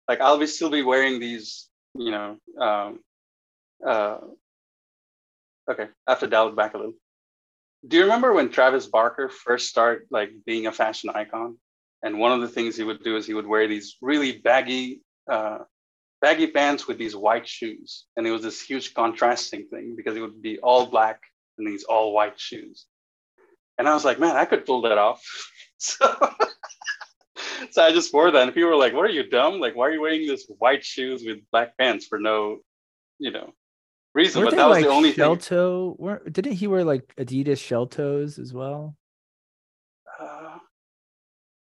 like I'll be still be wearing these, you know. Um, uh, okay, I have to dial it back a little. Do you remember when Travis Barker first started like being a fashion icon? And one of the things he would do is he would wear these really baggy, uh, baggy pants with these white shoes, and it was this huge contrasting thing because it would be all black and these all white shoes. And I was like, man, I could pull that off. so, so I just wore that, and people were like, "What are you dumb? Like, why are you wearing this white shoes with black pants for no, you know, reason?" Weren't but that was like the only shell thing. toe? Weren't, didn't he wear like Adidas shell toes as well? Uh,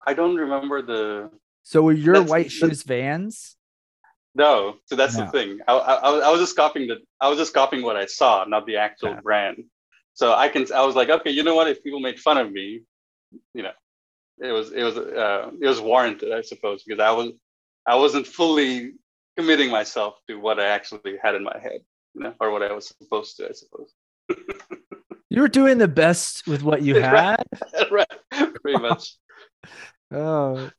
I don't remember the So were your That's- white shoes Vans? No, so that's No. the thing. I, I, I was- I was just copying the. I was just copying what I saw, not the actual Yeah. brand. So I can. I was like, okay, you know what? If people made fun of me, you know, it was it was uh, it was warranted, I suppose, because I was I wasn't fully committing myself to what I actually had in my head, you know, or what I was supposed to, I suppose. You were doing the best with what you Right. had. right, pretty much. Oh,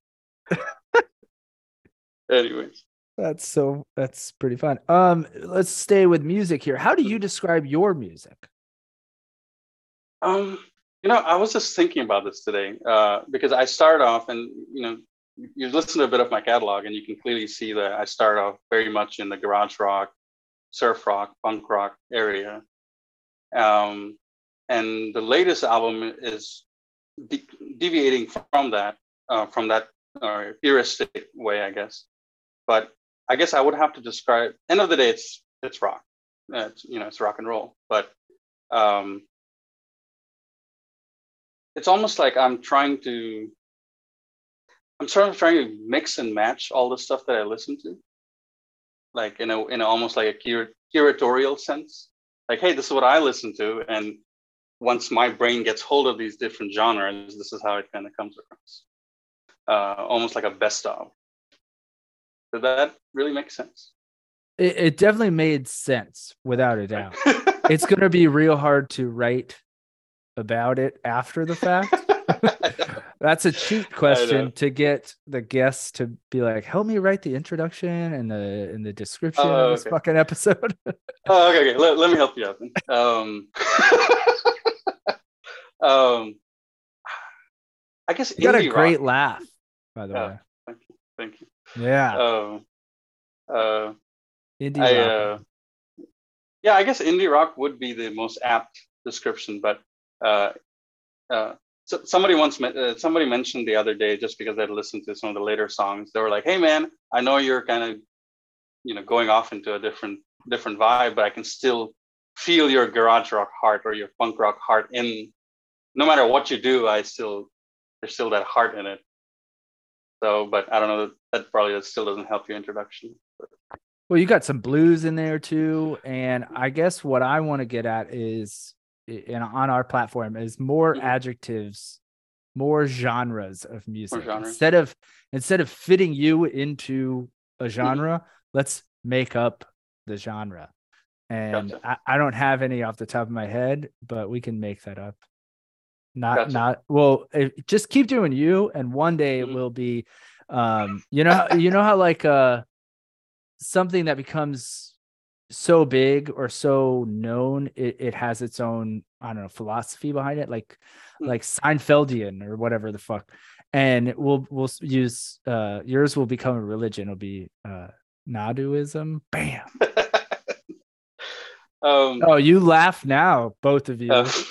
Anyways, that's so that's pretty fun. Um, let's stay with music here. How do you describe your music? Um, you know, I was just thinking about this today uh, because I start off, and you know, you listen to a bit of my catalog, and you can clearly see that I start off very much in the garage rock, surf rock, punk rock area. Um, and the latest album is de- deviating from that, uh, from that uh, heuristic way, I guess. But I guess I would have to describe. End of the day, it's it's rock. It's, you know, it's rock and roll. But um, it's almost like I'm trying to I'm sort of trying to mix and match all the stuff that I listen to, like in a in a, almost like a cur- curatorial sense. Like, hey, this is what I listen to, and once my brain gets hold of these different genres, this is how it kind of comes across. Uh, almost like a best of. Did that really make sense? It, it definitely made sense without a doubt. It's gonna be real hard to write about it after the fact. That's a cheat question to get the guests to be like, help me write the introduction and the in the description Oh, of this fucking episode. Oh, okay, okay. Let, let me help you out then. Um, um, I guess you got a great rock. laugh, by the Yeah. way. Thank you, thank you. Yeah. Um, uh, Indie I, rock. uh, yeah, I guess indie rock would be the most apt description, but uh, uh, so somebody once uh, somebody mentioned the other day just because I'd listened to some of the later songs, they were like, "Hey, man, I know you're kind of, you know, going off into a different different vibe, but I can still feel your garage rock heart or your punk rock heart in. No matter what you do, I still there's still that heart in it. So, but I don't know. That probably still doesn't help your introduction. Well, you got some blues in there too, and I guess what I want to get at is, in on our platform, is more Mhm. adjectives, more genres of music. genres. Instead of instead of fitting you into Mm-hmm. a genre, let's make up the genre. And Gotcha. I, I don't have any off the top of my head, but we can make that up. Not Gotcha. not well. If, just keep doing you, and one day it Mhm. will be, um, you know, you know how like uh something that becomes so big or so known, it, it has its own I don't know philosophy behind it, like Hmm. like Seinfeldian or whatever the fuck. And we'll we'll use uh yours will become a religion. It'll be uh Naduism. Bam. um, Oh, you laugh now, both of you. uh,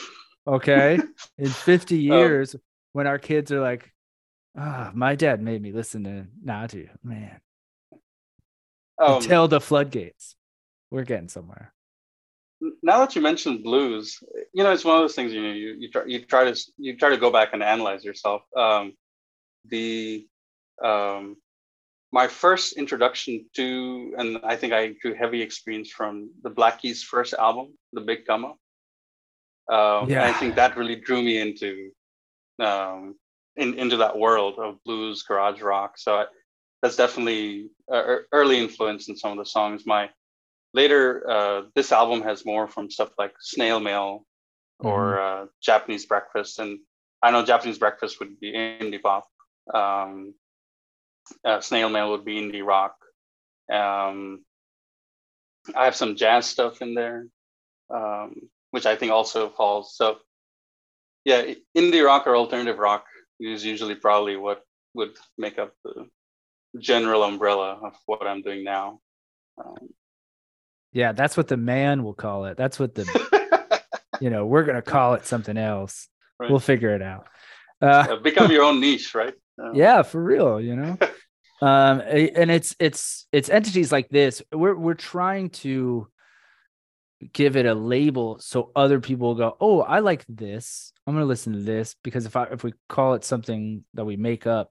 Okay. In 50 Um, years, when our kids are like, Ah, my dad made me listen to Nadu. Man, Um, until the floodgates. We're getting somewhere. now that you mentioned blues, you know, it's one of those things. You know, you you try you try to you try to go back and analyze yourself. Um, the um, my first introduction to, and I think I drew heavy experience from the Black Keys' first album, The Big Come Up. Um, and I think that really drew me into um, in, into that world of blues, garage rock. So I, that's definitely uh, early influence in some of the songs. My later, uh, this album has more from stuff like Snail Mail or uh, Japanese Breakfast, and I know Japanese Breakfast would be indie pop. Um, uh, Snail Mail would be indie rock. Um, I have some jazz stuff in there, um, which I think also falls. So, yeah, indie rock or alternative rock is usually probably what would make up the general umbrella of what I'm doing now. Um, Yeah, that's what the man will call it. That's what the you know, we're gonna call it something else. Right. We'll figure it out. Uh, Uh, become your own niche, right? Uh, yeah, for real, you know. um, and it's it's it's entities like this. We're we're trying to give it a label so other people will go, oh, I like this. I'm gonna listen to this because if I if we call it something that we make up,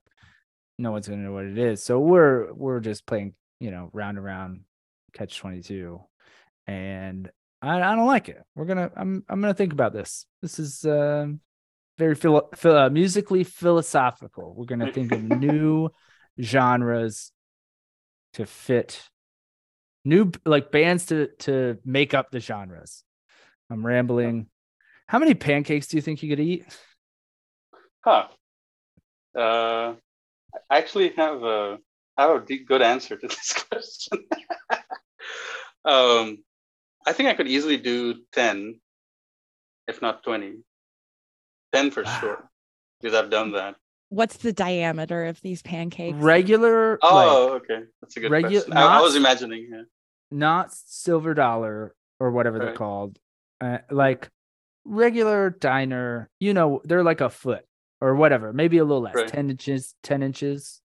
no one's gonna know what it is. So we're we're just playing, you know, round and round, catch twenty two, and I I don't like it. We're gonna I'm I'm gonna think about this. This is um very philo- phil- uh, musically philosophical. We're gonna think of new genres to fit new like bands to to make up the genres. I'm rambling. How many pancakes do you think you could eat? Huh. Uh, I actually have a I have a good answer to this question. um, I think I could easily do ten, if not twenty. Ten for Wow. sure, because I've done that. What's the diameter of these pancakes? Regular, like, Oh, okay, that's a good Regu- question. I, I was imagining. Yeah. Not silver dollar or whatever they're called. Uh, like regular diner, you know, they're like a foot or whatever, maybe a little less, Right. 10 inches, 10 inches.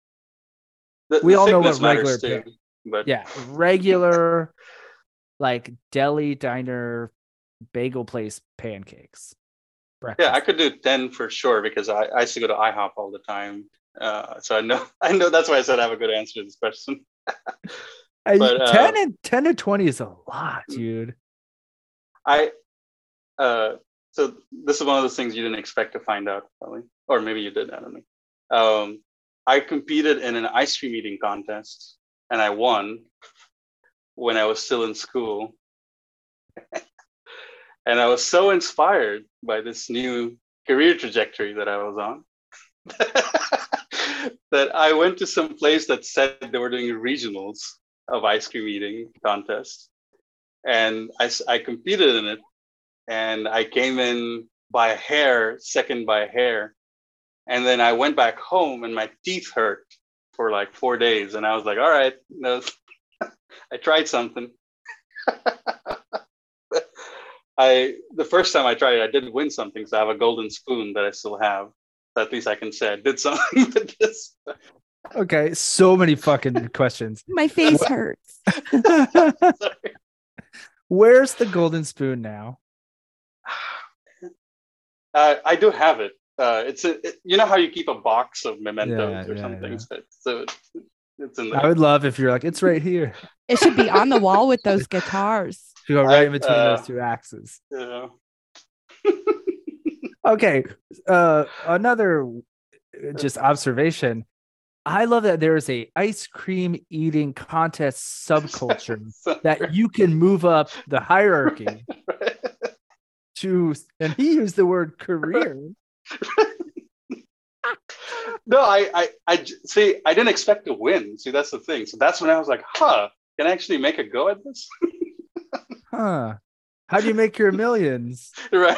The, We the all know what regular too, but Yeah, regular, like deli diner bagel place pancakes. Breakfast. Yeah, I could do ten for sure because I, I used to go to IHOP all the time. Uh, so I know I know that's why I said I have a good answer to this question. I- but, uh, 10 and 10 to 20 is a lot, dude. I uh, so this is one of those things you didn't expect to find out, probably, or maybe you did. I don't know. Um, I competed in an ice cream eating contest, and I won when I was still in school. and I was so inspired by this new career trajectory that I was on that I went to some place that said they were doing regionals of ice cream eating contest. And I competed in it and I came in by a hair, second by a hair. And then I went back home and my teeth hurt for like four days. And I was like, all right, no, I tried something. I the first time I tried it, I did win something, so I have a golden spoon that I still have. So at least I can say I did something with this. Okay, so many fucking questions. My face hurts. Where's the golden spoon now? Uh, I do have it. Uh, it's a, it- you know how you keep a box of mementos Yeah, or yeah, something. yeah. So, so it's, it's in I would love if you're like, it's right here. It should be on the wall with those guitars. You go right I- in between uh, those two axes. Yeah. Okay. Uh another uh, just observation. I love that there is a ice cream eating contest subculture So- that you can move up the hierarchy to and he used the word career. no, I, I, see. I didn't expect to win. See, that's the thing. So that's when I was like, "Huh, can I actually make a go at this?" Huh. How do you make your millions? right?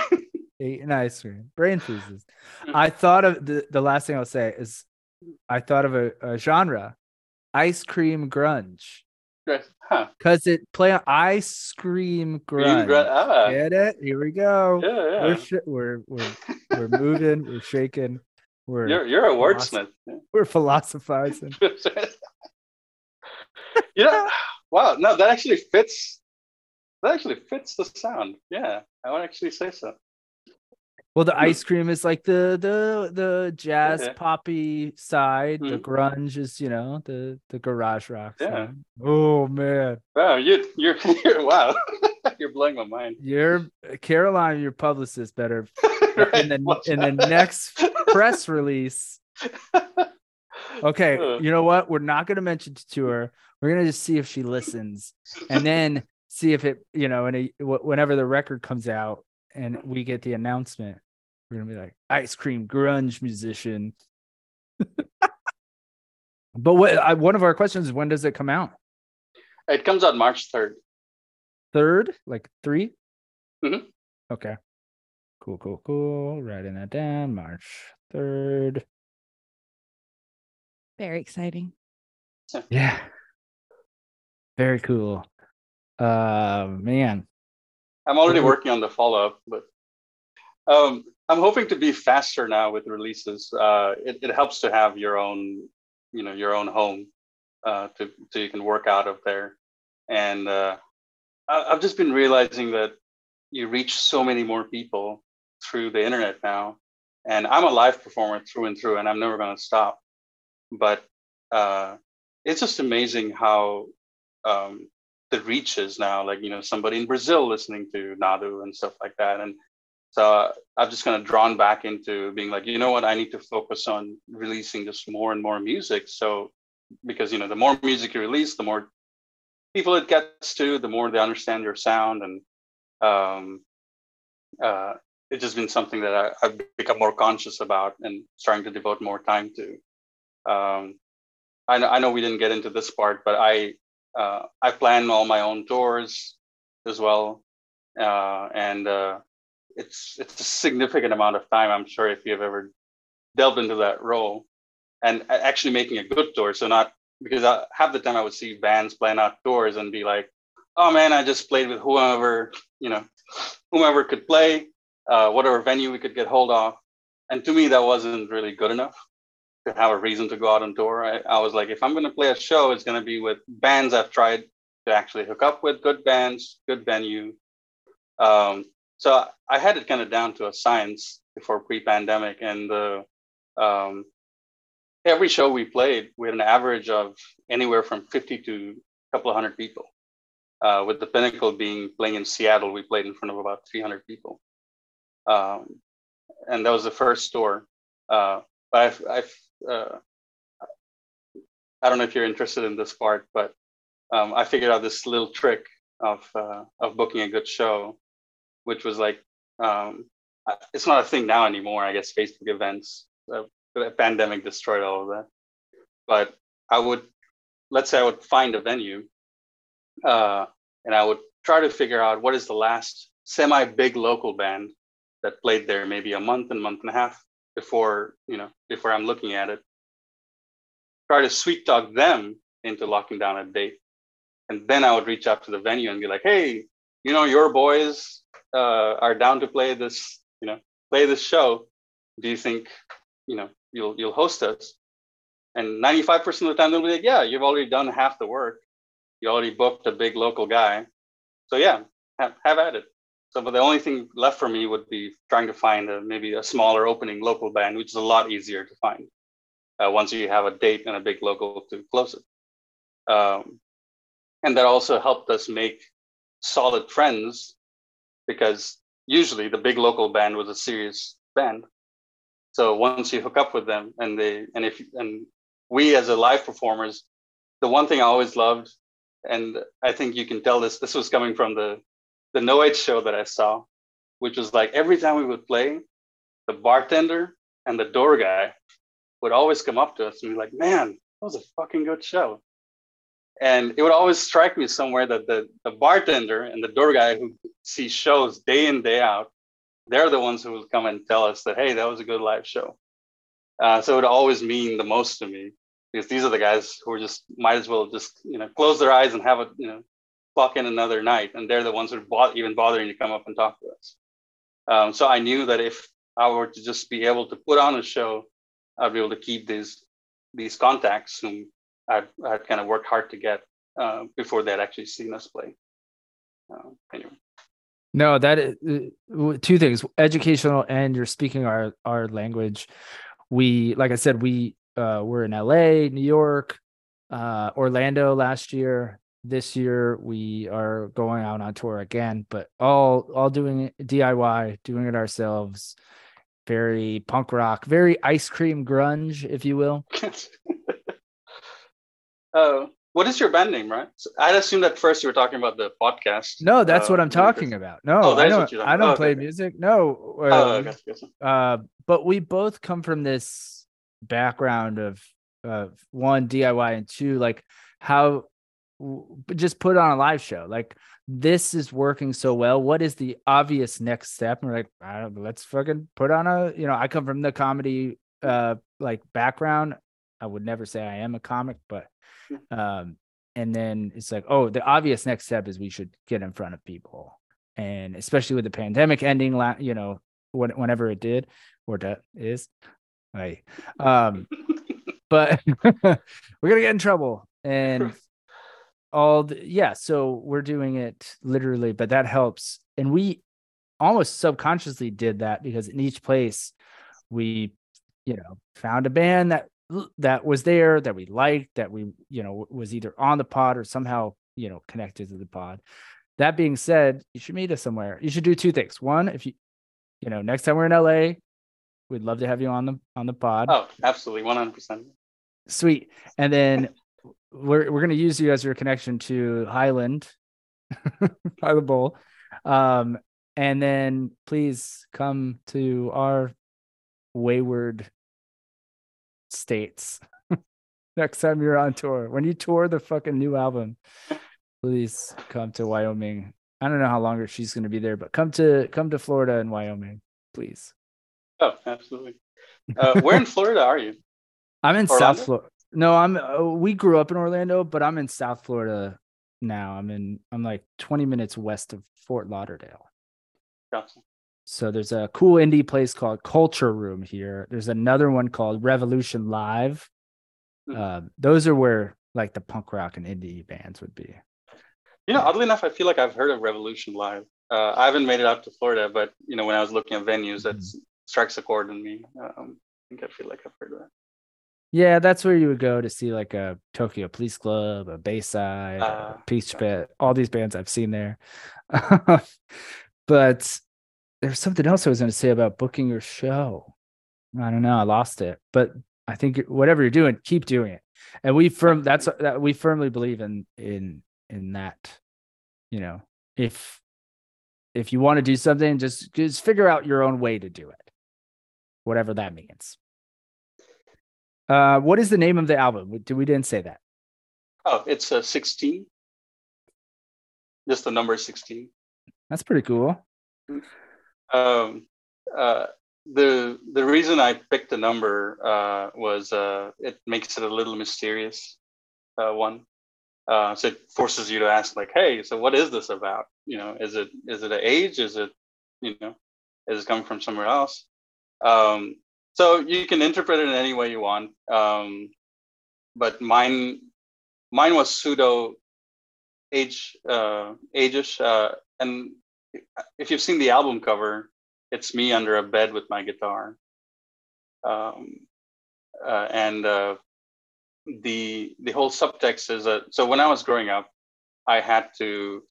Eating ice cream. Brain freezes. Mm. I thought of the, the last thing I'll say is I thought of a, a genre, ice cream grunge. Right. Huh. It play on ice cream grunge. ah, Get it? Here we go. yeah. We're, sh- we're we're we're moving. We're shaking. We're you're you're a wordsmith. we're philosophizing. know, wow, no, that actually fits. That actually fits the sound. Yeah, I would actually say so. Well, the ice cream is like the the the jazz Yeah. poppy side. The Mhm. grunge is, you know, the the garage rock. Yeah. side. Oh man, Wow, you you're, you're wow, you're blowing my mind. you're Caroline. Your publicist better in the in the next press release. Okay, you know what? We're not going to mention it to her. We're going to just see if she listens, and then see if it, you know, in a, whenever the record comes out and we get the announcement, we're going to be like ice cream grunge musician. but what I, one of our questions is when does it come out? It comes out March third. Third, like 3 Mhm. Okay. Cool, cool, cool. Writing that down. March third. Very exciting. Yeah. Very cool. Uh man. I'm already working on the follow up, but um, I'm hoping to be faster now with releases. Uh, it, it helps to have your own, you know, your own home uh, to so you can work out of there. And uh, I've just been realizing that you reach so many more people through the internet now. And I'm a live performer through and through, and I'm never going to stop. But uh, it's just amazing how um, the reach is now. Like you know, somebody in Brazil listening to Nadu and stuff like that. And so I've just kind of drawn back into being like, you know what, I need to focus on releasing just more and more music. So because you know, the more music you release, the more people it gets to, the more they understand your sound, and um, uh, it's just been something that I, I've become more conscious about and starting to devote more time to. Um, I know, I know we didn't get into this part, but I uh, I plan all my own tours as well, uh, and uh, it's it's a significant amount of time. I'm sure if you've ever delved into that role, and actually making a good tour. So not because I, half the time I would see bands playing out tours and be like, "Oh man, I just played with whoever you know, whomever could play, uh, whatever venue we could get hold of," and to me that wasn't really good enough to have a reason to go out on tour. I, I was like, if I'm going to play a show, it's going to be with bands I've tried to actually hook up with, good bands, good venue. Um, so I had it kind of down to a science before pre-pandemic, and um, every show we played, we had an average of anywhere from 50 to a couple of hundred people. Uh, with the pinnacle being playing in Seattle, we played in front of about 300 people, um, and that was the first tour. Uh, but I've uh, I don't know if you're interested in this part, but um, I figured out this little trick of uh, of booking a good show, which was like um, it's not a thing now anymore. I guess Facebook events, uh, the pandemic destroyed all of that. But I would, let's say, I would find a venue, uh, and I would try to figure out what is the last semi big local band that played there, maybe a month and month and a half before you know before I'm looking at it. Try to sweet talk them into locking down a date, and then I would reach out to the venue and be like, "Hey, you know, your boys uh, are down to play this, you know, play this show. Do you think, you know, you'll you'll host us?" And 95% of the time they'll be like, "Yeah, you've already done half the work. You already booked a big local guy, so yeah, have, have at it." So, but the only thing left for me would be trying to find a, maybe a smaller opening local band, which is a lot easier to find uh, once you have a date and a big local to close it. Um, and that also helped us make solid friends because usually the big local band was a serious band. So once you hook up with them and they and if and we as a live performers, the one thing I always loved, and I think you can tell this, this was coming from the the No Age show that I saw, which was like every time we would play, the bartender and the door guy would always come up to us and be like, "Man, that was a fucking good show." And it would always strike me somewhere that the, the bartender and the door guy who see shows day in day out, they're the ones who will come and tell us that, "Hey, that was a good live show." Uh, so it would always mean the most to me because these are the guys who are just might as well just you know close their eyes and have a you know clock in another night, and they're the ones who are even bothering to come up and talk to us. Um, so I knew that if I were to just be able to put on a show I'd be able to keep these these contacts whom I've, I've kind of worked hard to get uh, before they'd actually seen us play. Uh, anyway. No, that is, uh, two things: educational, and you're speaking our our language. We, like I said, we uh, were in LA, New York, uh, Orlando last year. This year we are going out on tour again, but all all doing DIY, doing it ourselves. Very punk rock, very ice cream grunge, if you will. Oh, what is your band name, right? So I'd assume that first you were talking about the podcast. No, that's uh, what I'm talking about. No, Oh, I don't. I don't oh, play okay. music. No, Oh, um, gotcha. uh, but we both come from this background of of one DIY and two like how just put on a live show. Like this is working so well. What is the obvious next step? And we're like, I don't, let's fucking put on a. You know, I come from the comedy uh like background. I would never say I am a comic, but um, and then it's like, oh, the obvious next step is we should get in front of people, and especially with the pandemic ending, la- you know, when, whenever it did or that is, right? Um, but we're gonna get in trouble, and all the, yeah. So we're doing it literally, but that helps, and we almost subconsciously did that because in each place we, you know, found a band that that was there that we liked that we you know was either on the pod or somehow you know connected to the pod. That being said you should meet us somewhere. You should do two things. One if you you know next time we're in la we'd love to have you on the on the pod. Oh, absolutely, one hundred percent. sweet. And then we're, we're going to use you as your connection to highland highland bowl. Um and then please come to our wayward states next time you're on tour when you tour the fucking new album please come to wyoming i don't know how long she's going to be there but come to come to florida and wyoming please Oh, absolutely. Uh, where in Florida are you? i'm in Orlando? south florida no i'm uh, we grew up in orlando but i'm in south florida now i'm in i'm like 20 minutes west of fort lauderdale Gotcha. So there's a cool indie place called Culture Room here. There's another one called Revolution Live. Hmm. Um, those are where like the punk rock and indie bands would be. You know, oddly enough, I feel like I've heard of Revolution Live. Uh, I haven't made it out to Florida, but you know, when I was looking at venues, that Mm-hmm. strikes a chord in me. Um, I think I feel like I've heard of that. Yeah, that's where you would go to see like a Tokyo Police Club, a Bayside, Ah, a Peach. Pit, all these bands I've seen there. but there's something else I was going to say about booking your show. I don't know, I lost it. But I think whatever you're doing, keep doing it. And we firm that's that we firmly believe in in in that. You know, if if you want to do something, just just figure out your own way to do it, whatever that means. Uh, what is the name of the album? We- We didn't say that. Oh, it's uh, 16. Just the number 16. That's pretty cool. Um, uh, the the reason I picked the number uh, was uh, it makes it a little mysterious. Uh, one, uh, so it forces you to ask like, "Hey, so what is this about? You know, is it is it an age? Is it you know, is it coming from somewhere else?" Um, so you can interpret it in any way you want. Um, but mine mine was pseudo age uh, age-ish, uh, and if you've seen the album cover, it's me under a bed with my guitar. Um, uh, and uh, the the whole subtext is that so when I was growing up, I had to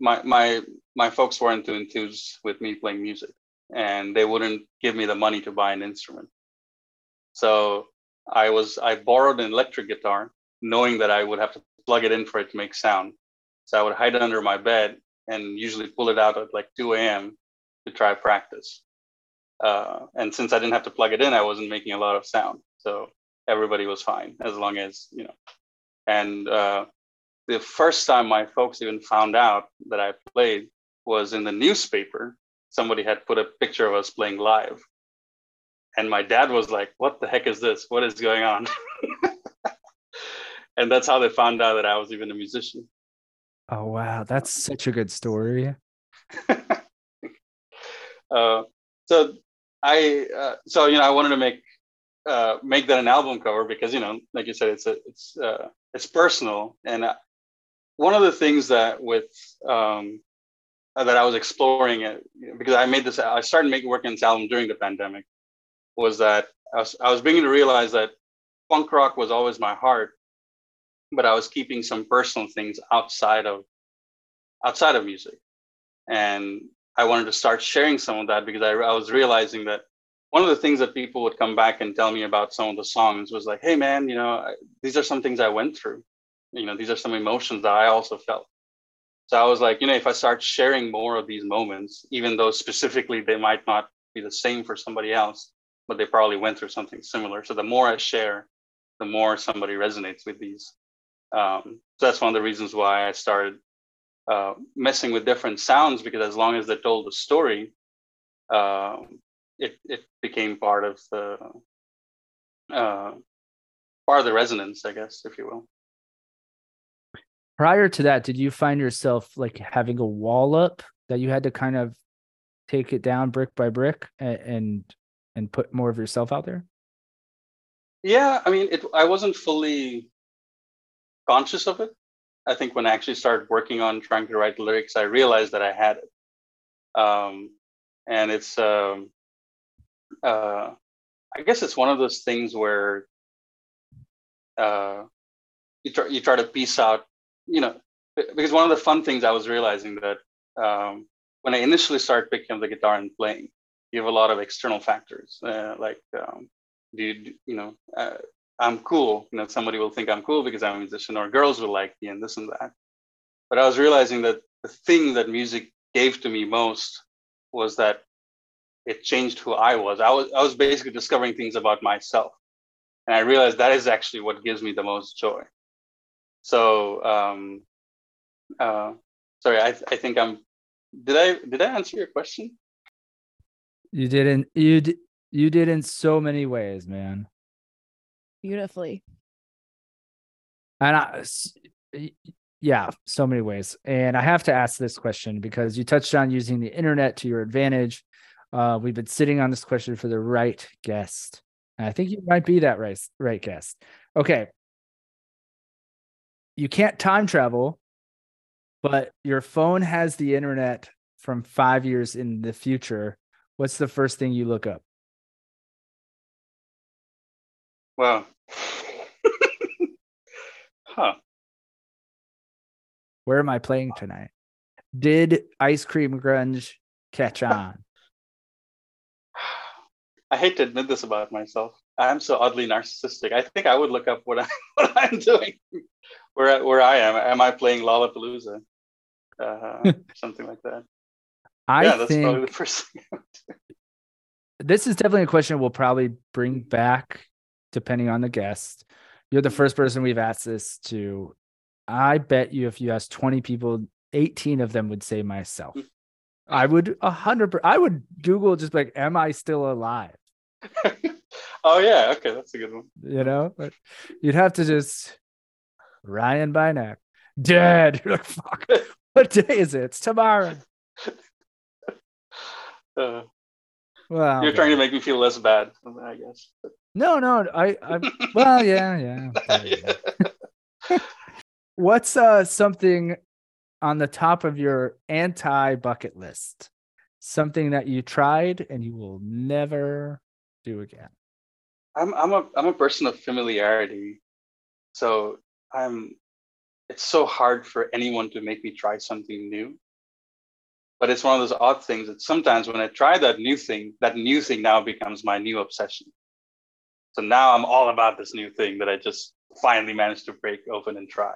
my my my folks weren't too enthused with me playing music, and they wouldn't give me the money to buy an instrument. So I was I borrowed an electric guitar, knowing that I would have to plug it in for it to make sound. So I would hide under my bed and usually pull it out at like 2 a.m. to try practice. Uh, and since I didn't have to plug it in, I wasn't making a lot of sound. So everybody was fine as long as, you know. And uh, the first time my folks even found out that I played was in the newspaper. Somebody had put a picture of us playing live. And my dad was like, What the heck is this? What is going on? and that's how they found out that I was even a musician. Oh wow, that's such a good story. uh, so I, uh, so you know, I wanted to make uh, make that an album cover because you know, like you said, it's a, it's uh, it's personal. And uh, one of the things that with um, uh, that I was exploring it because I made this, I started making working this album during the pandemic, was that I was, I was beginning to realize that punk rock was always my heart, but I was keeping some personal things outside of outside of music, and I wanted to start sharing some of that because I, I was realizing that one of the things that people would come back and tell me about some of the songs was like, "Hey, man, you know, these are some things I went through. You know, these are some emotions that I also felt." So I was like, you know, if I start sharing more of these moments, even though specifically they might not be the same for somebody else, but they probably went through something similar. So the more I share, the more somebody resonates with these. Um, so that's one of the reasons why I started uh, messing with different sounds because as long as they told the story, uh, it it became part of the uh, part of the resonance, I guess, if you will. Prior to that, did you find yourself like having a wall up that you had to kind of take it down brick by brick and, and and put more of yourself out there? Yeah, I mean, it. I wasn't fully conscious of it. I think when I actually started working on trying to write lyrics, I realized that I had it. Um, and it's, um, uh, I guess it's one of those things where uh, you try you try to piece out, you know, because one of the fun things I was realizing that um, when I initially started picking up the guitar and playing, you have a lot of external factors uh, like um, do you, you know uh, i'm cool. You know somebody will think i'm cool because i'm a musician or girls will like me and this and that. But i was realizing that the thing that music gave to me most was that it changed who i was. I was i was basically discovering things about myself. And i realized that is actually what gives me the most joy. So um uh sorry i i think i'm did i did i answer your question? You didn't. You d- you did in so many ways, man. Beautifully. And I, yeah, so many ways. And I have to ask this question because you touched on using the internet to your advantage. Uh, we've been sitting on this question for the right guest. And I think you might be that right, right guest. Okay. You can't time travel, but your phone has the internet from five years in the future what's the first thing you look up? Well, huh. Where am I playing tonight? Did ice cream grunge catch on? I hate to admit this about myself. I'm so oddly narcissistic. I think I would look up what, I, what I'm doing, where where I am. Am I playing Lollapalooza? Uh, something like that. I yeah, that's think probably the first thing. this is definitely a question we'll probably bring back depending on the guest. You're the first person we've asked this to. I bet you if you ask 20 people, 18 of them would say myself. Hmm. I would a hundred. I would Google just like, "Am I still alive?" oh yeah, okay, that's a good one. You know, but you'd have to just Ryan Bynack dead. You're like, fuck. What day is it? It's tomorrow. Uh, well, you're trying to make me feel less bad, I guess. No, no, I, I well, yeah, yeah. yeah. What's uh something on the top of your anti bucket list? Something that you tried and you will never do again. I'm I'm a I'm a person of familiarity, so I'm. It's so hard for anyone to make me try something new but it's one of those odd things that sometimes when I try that new thing, that new thing now becomes my new obsession. So now I'm all about this new thing that I just finally managed to break open and try.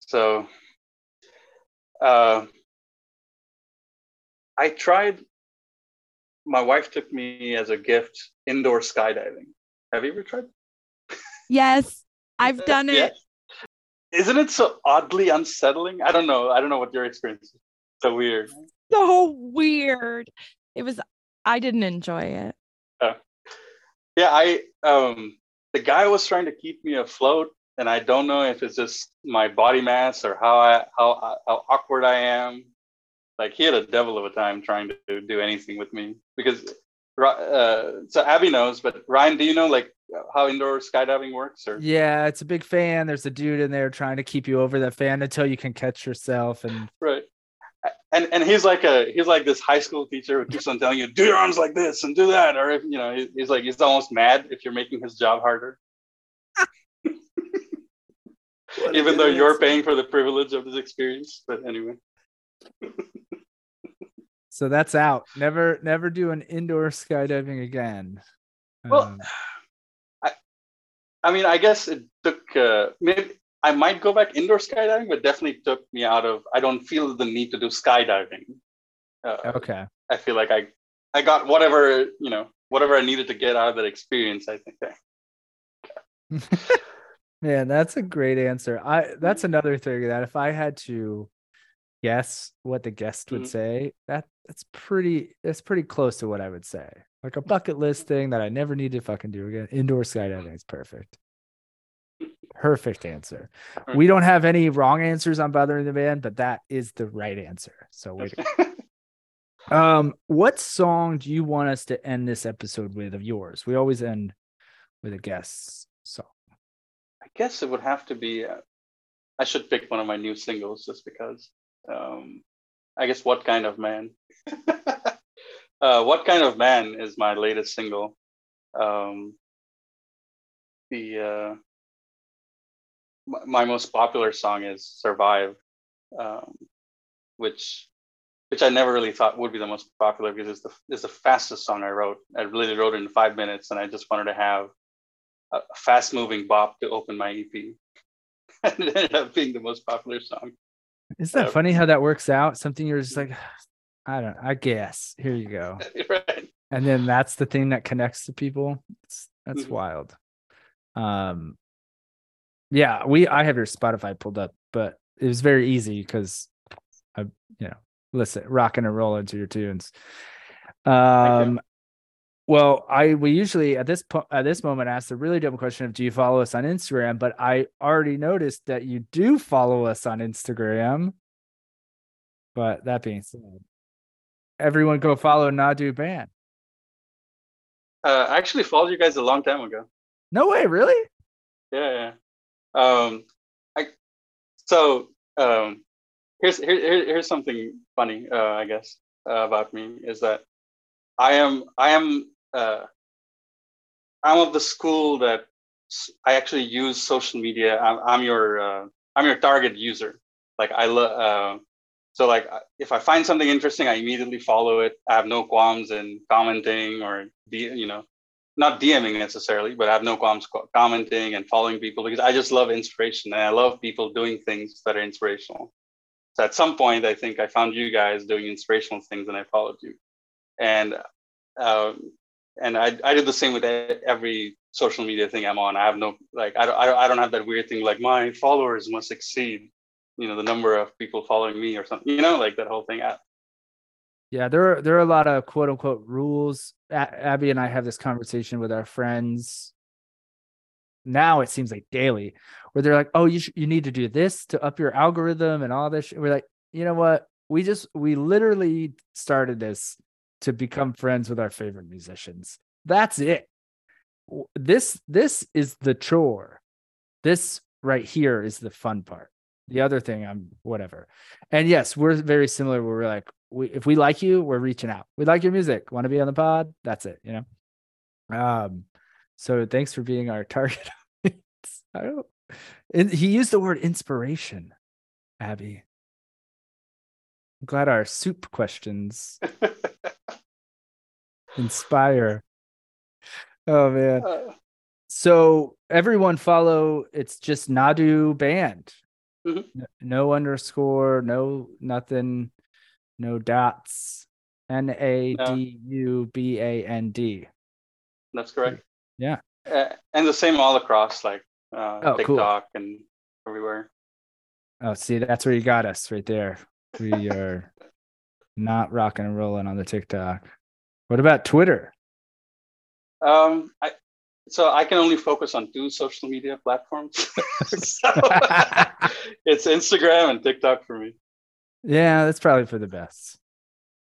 So uh, I tried, my wife took me as a gift indoor skydiving. Have you ever tried? Yes, I've done it. Yeah. Isn't it so oddly unsettling? I don't know. I don't know what your experience is so weird. So weird. It was. I didn't enjoy it. Yeah, I um the guy was trying to keep me afloat, and I don't know if it's just my body mass or how I how how awkward I am. Like he had a devil of a time trying to do anything with me because uh, so Abby knows, but Ryan, do you know like how indoor skydiving works? Or Yeah, it's a big fan. There's a dude in there trying to keep you over that fan until you can catch yourself. And right, and and he's like a he's like this high school teacher who keeps on telling you do your arms like this and do that, or if you know he's like he's almost mad if you're making his job harder, even though you're paying for the privilege of this experience. But anyway, so that's out. Never, never do an indoor skydiving again. Well, Um, I mean, I guess it took uh, maybe I might go back indoor skydiving, but definitely took me out of. I don't feel the need to do skydiving. Uh, okay. I feel like I I got whatever you know whatever I needed to get out of that experience. I think. Man, that's a great answer. I that's another thing that if I had to guess what the guest would Mhm. say, that that's pretty that's pretty close to what I would say. Like a bucket list thing that I never need to fucking do again. Indoor skydiving is perfect. Perfect answer. We don't have any wrong answers on bothering the man, but that is the right answer. So wait. Um, what song do you want us to end this episode with of yours? We always end with a guest song. I guess it would have to be. Uh, I should pick one of my new singles just because. Um, I guess what kind of man? uh, what kind of man is my latest single. Um, the uh, my, most popular song is "Survive," um, which which I never really thought would be the most popular because it's the it's the fastest song I wrote. I really wrote it in five minutes, and I just wanted to have a fast moving bop to open my EP. and it ended up being the most popular song. Isn't that Uh, funny how that works out? Something you're just like, I don't, I guess. Here you go. right. And then that's the thing that connects to people. It's, that's Mhm. wild. Um, yeah, we, I have your Spotify pulled up, but it was very easy because I, you know, listen, rocking and rolling to your tunes. Um, well, I we usually at this po- at this moment ask the really dumb question of do you follow us on Instagram? But I already noticed that you do follow us on Instagram. But that being said, everyone go follow Nadu Band. Uh, I actually followed you guys a long time ago. No way, really? Yeah, yeah. Um, I so um, here's here, here here's something funny. Uh, I guess uh, about me is that I am I am uh, I'm of the school that I actually use social media. I'm, I'm your uh, I'm your target user. Like I love. Uh, so like if I find something interesting, I immediately follow it. I have no qualms in commenting or you know, not DMing necessarily, but I have no qualms commenting and following people because I just love inspiration and I love people doing things that are inspirational. So at some point, I think I found you guys doing inspirational things and I followed you. And um, and I, I do the same with every social media thing I'm on. I have no like I don't I don't have that weird thing like my followers must exceed you know the number of people following me or something you know like that whole thing. I, Yeah, there are there are a lot of quote unquote rules. A- Abby and I have this conversation with our friends. Now it seems like daily, where they're like, "Oh, you sh- you need to do this to up your algorithm and all this." Sh-. We're like, you know what? We just we literally started this to become friends with our favorite musicians. That's it. This this is the chore. This right here is the fun part. The other thing, I'm whatever. And yes, we're very similar. Where we're like, we if we like you, we're reaching out. We like your music. Want to be on the pod? That's it. You know. Um. So thanks for being our target. I don't. And he used the word inspiration, Abby. I'm glad our soup questions inspire. Oh man. uh, So everyone follow. It's just Nadu Band. Mhm. N- No underscore. No nothing. No dots. N A D U B A N D. that's correct. Yeah. Uh, and the same all across like uh, Oh, cool. TikTok and everywhere. Oh, see, that's where you got us right there. We are not rocking and rolling on the TikTok. What about Twitter? Um, I so I can only focus on two social media platforms. So, it's Instagram and TikTok for me. Yeah, that's probably for the best.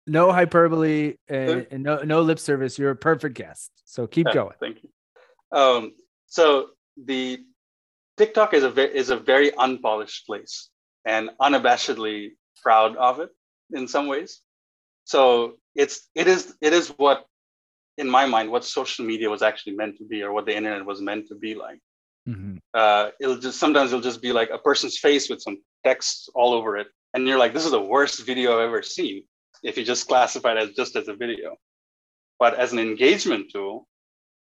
no hyperbole and, and, no no lip service. You're a perfect guest. So keep going. Thank you. Um, so the TikTok is a ve- is a very unpolished place and unabashedly proud of it in some ways. So it's it is it is what in my mind what social media was actually meant to be or what the internet was meant to be like. Mm-hmm. Uh, it'll just sometimes it'll just be like a person's face with some text all over it, and you're like, this is the worst video I've ever seen. If you just classify it as just as a video, but as an engagement tool,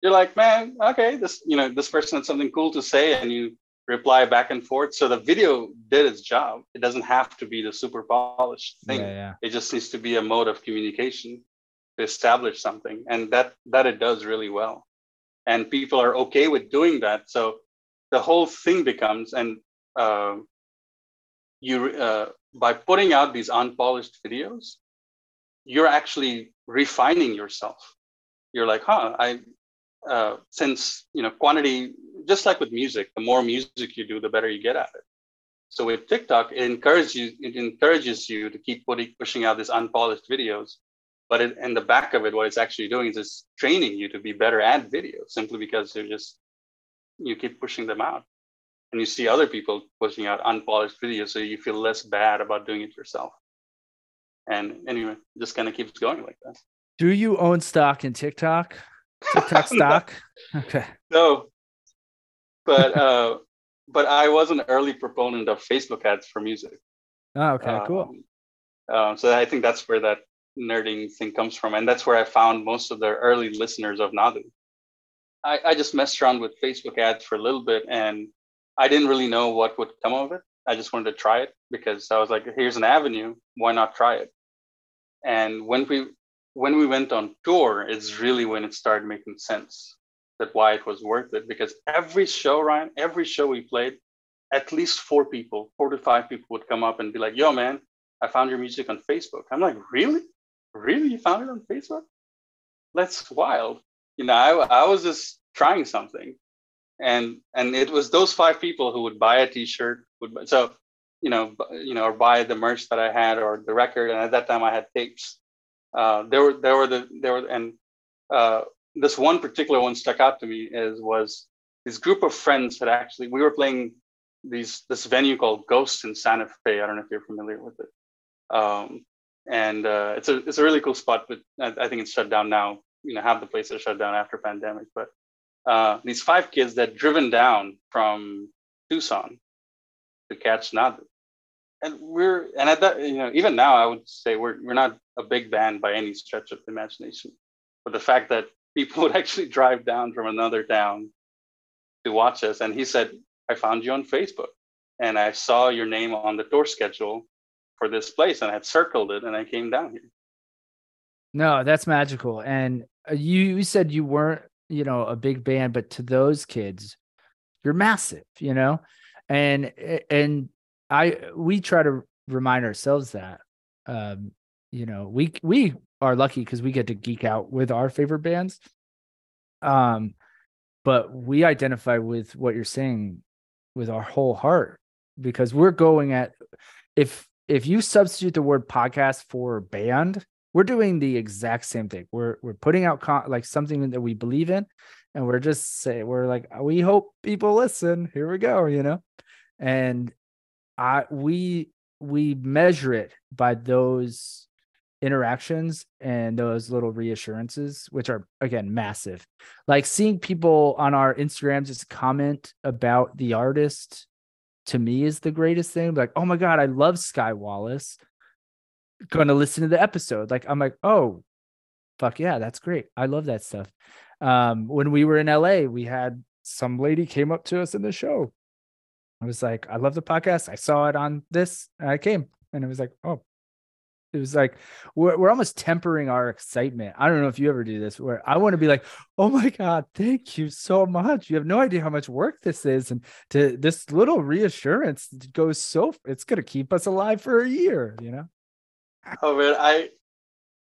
you're like, man, okay, this you know this person had something cool to say, and you reply back and forth. So the video did its job. It doesn't have to be the super polished thing. Yeah, yeah. It just needs to be a mode of communication to establish something, and that that it does really well. And people are okay with doing that. So the whole thing becomes, and uh, you uh, by putting out these unpolished videos, you're actually refining yourself. You're like, huh, I uh, since you know quantity just like with music the more music you do the better you get at it so with tiktok it encourages you it encourages you to keep putting pushing out these unpolished videos but it, in the back of it what it's actually doing is it's training you to be better at video simply because you're just you keep pushing them out and you see other people pushing out unpolished videos so you feel less bad about doing it yourself and anyway just kind of keeps going like that do you own stock in tiktok TikTok stock? Okay. No. But uh but I was an early proponent of Facebook ads for music. Oh, okay, um, cool. Um, so I think that's where that nerding thing comes from. And that's where I found most of the early listeners of Nadu. I, I just messed around with Facebook ads for a little bit and I didn't really know what would come of it. I just wanted to try it because I was like, here's an avenue. Why not try it? And when we when we went on tour, it's really when it started making sense that why it was worth it. Because every show, Ryan, every show we played, at least four people, four to five people would come up and be like, yo, man, I found your music on Facebook. I'm like, really? Really? You found it on Facebook? That's wild. You know, I, I was just trying something. And and it was those five people who would buy a t-shirt, would buy, so you know, you know, or buy the merch that I had or the record. And at that time I had tapes uh, there were there were the there were and uh, this one particular one stuck out to me is was this group of friends that actually we were playing these this venue called Ghosts in Santa Fe. I don't know if you're familiar with it. Um, and uh, it's a it's a really cool spot, but I, I, think it's shut down now. You know, half the place is shut down after pandemic. But uh, these five kids that driven down from Tucson to catch Nadu and we're and at that you know even now I would say we're we're not a big band by any stretch of the imagination, but the fact that people would actually drive down from another town to watch us, and he said, "I found you on Facebook, and I saw your name on the tour schedule for this place, and I had circled it, and I came down here." No, that's magical. And uh, you, you said you weren't, you know, a big band, but to those kids, you're massive, you know, and and I we try to remind ourselves that um, you know we we are lucky because we get to geek out with our favorite bands. Um, but we identify with what you're saying with our whole heart because we're going at if if you substitute the word podcast for band, we're doing the exact same thing. We're we're putting out con- like something that we believe in, and we're just say we're like we hope people listen. Here we go, you know, and I we we measure it by those interactions and those little reassurances, which are again massive. Like seeing people on our Instagram just comment about the artist to me is the greatest thing. Like, oh my God, I love Skye Wallace. Gonna listen to the episode. Like, I'm like, oh, fuck yeah, that's great. I love that stuff. Um, when we were in LA, we had some lady came up to us in the show I was like, I love the podcast. I saw it on this. I came and it was like, oh, it was like we're, we're almost tempering our excitement. I don't know if you ever do this where I want to be like, oh my God, thank you so much. You have no idea how much work this is. And to this little reassurance goes so it's gonna keep us alive for a year, you know? Oh man, I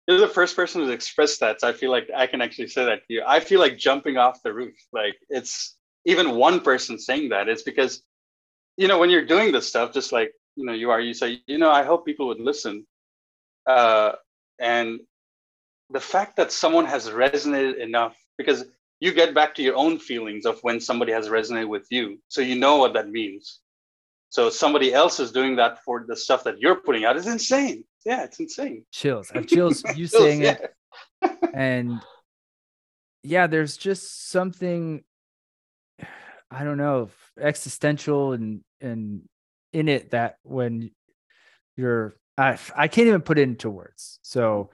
you're the first person who's expressed that. So I feel like I can actually say that to you. I feel like jumping off the roof. Like it's even one person saying that. It's because you know when you're doing this stuff just like you know you are you say you know i hope people would listen uh and the fact that someone has resonated enough because you get back to your own feelings of when somebody has resonated with you so you know what that means so somebody else is doing that for the stuff that you're putting out is insane yeah it's insane chills i have chills you Chills, saying yeah. it and yeah there's just something i don't know existential and and in it that when you're i i can't even put it into words so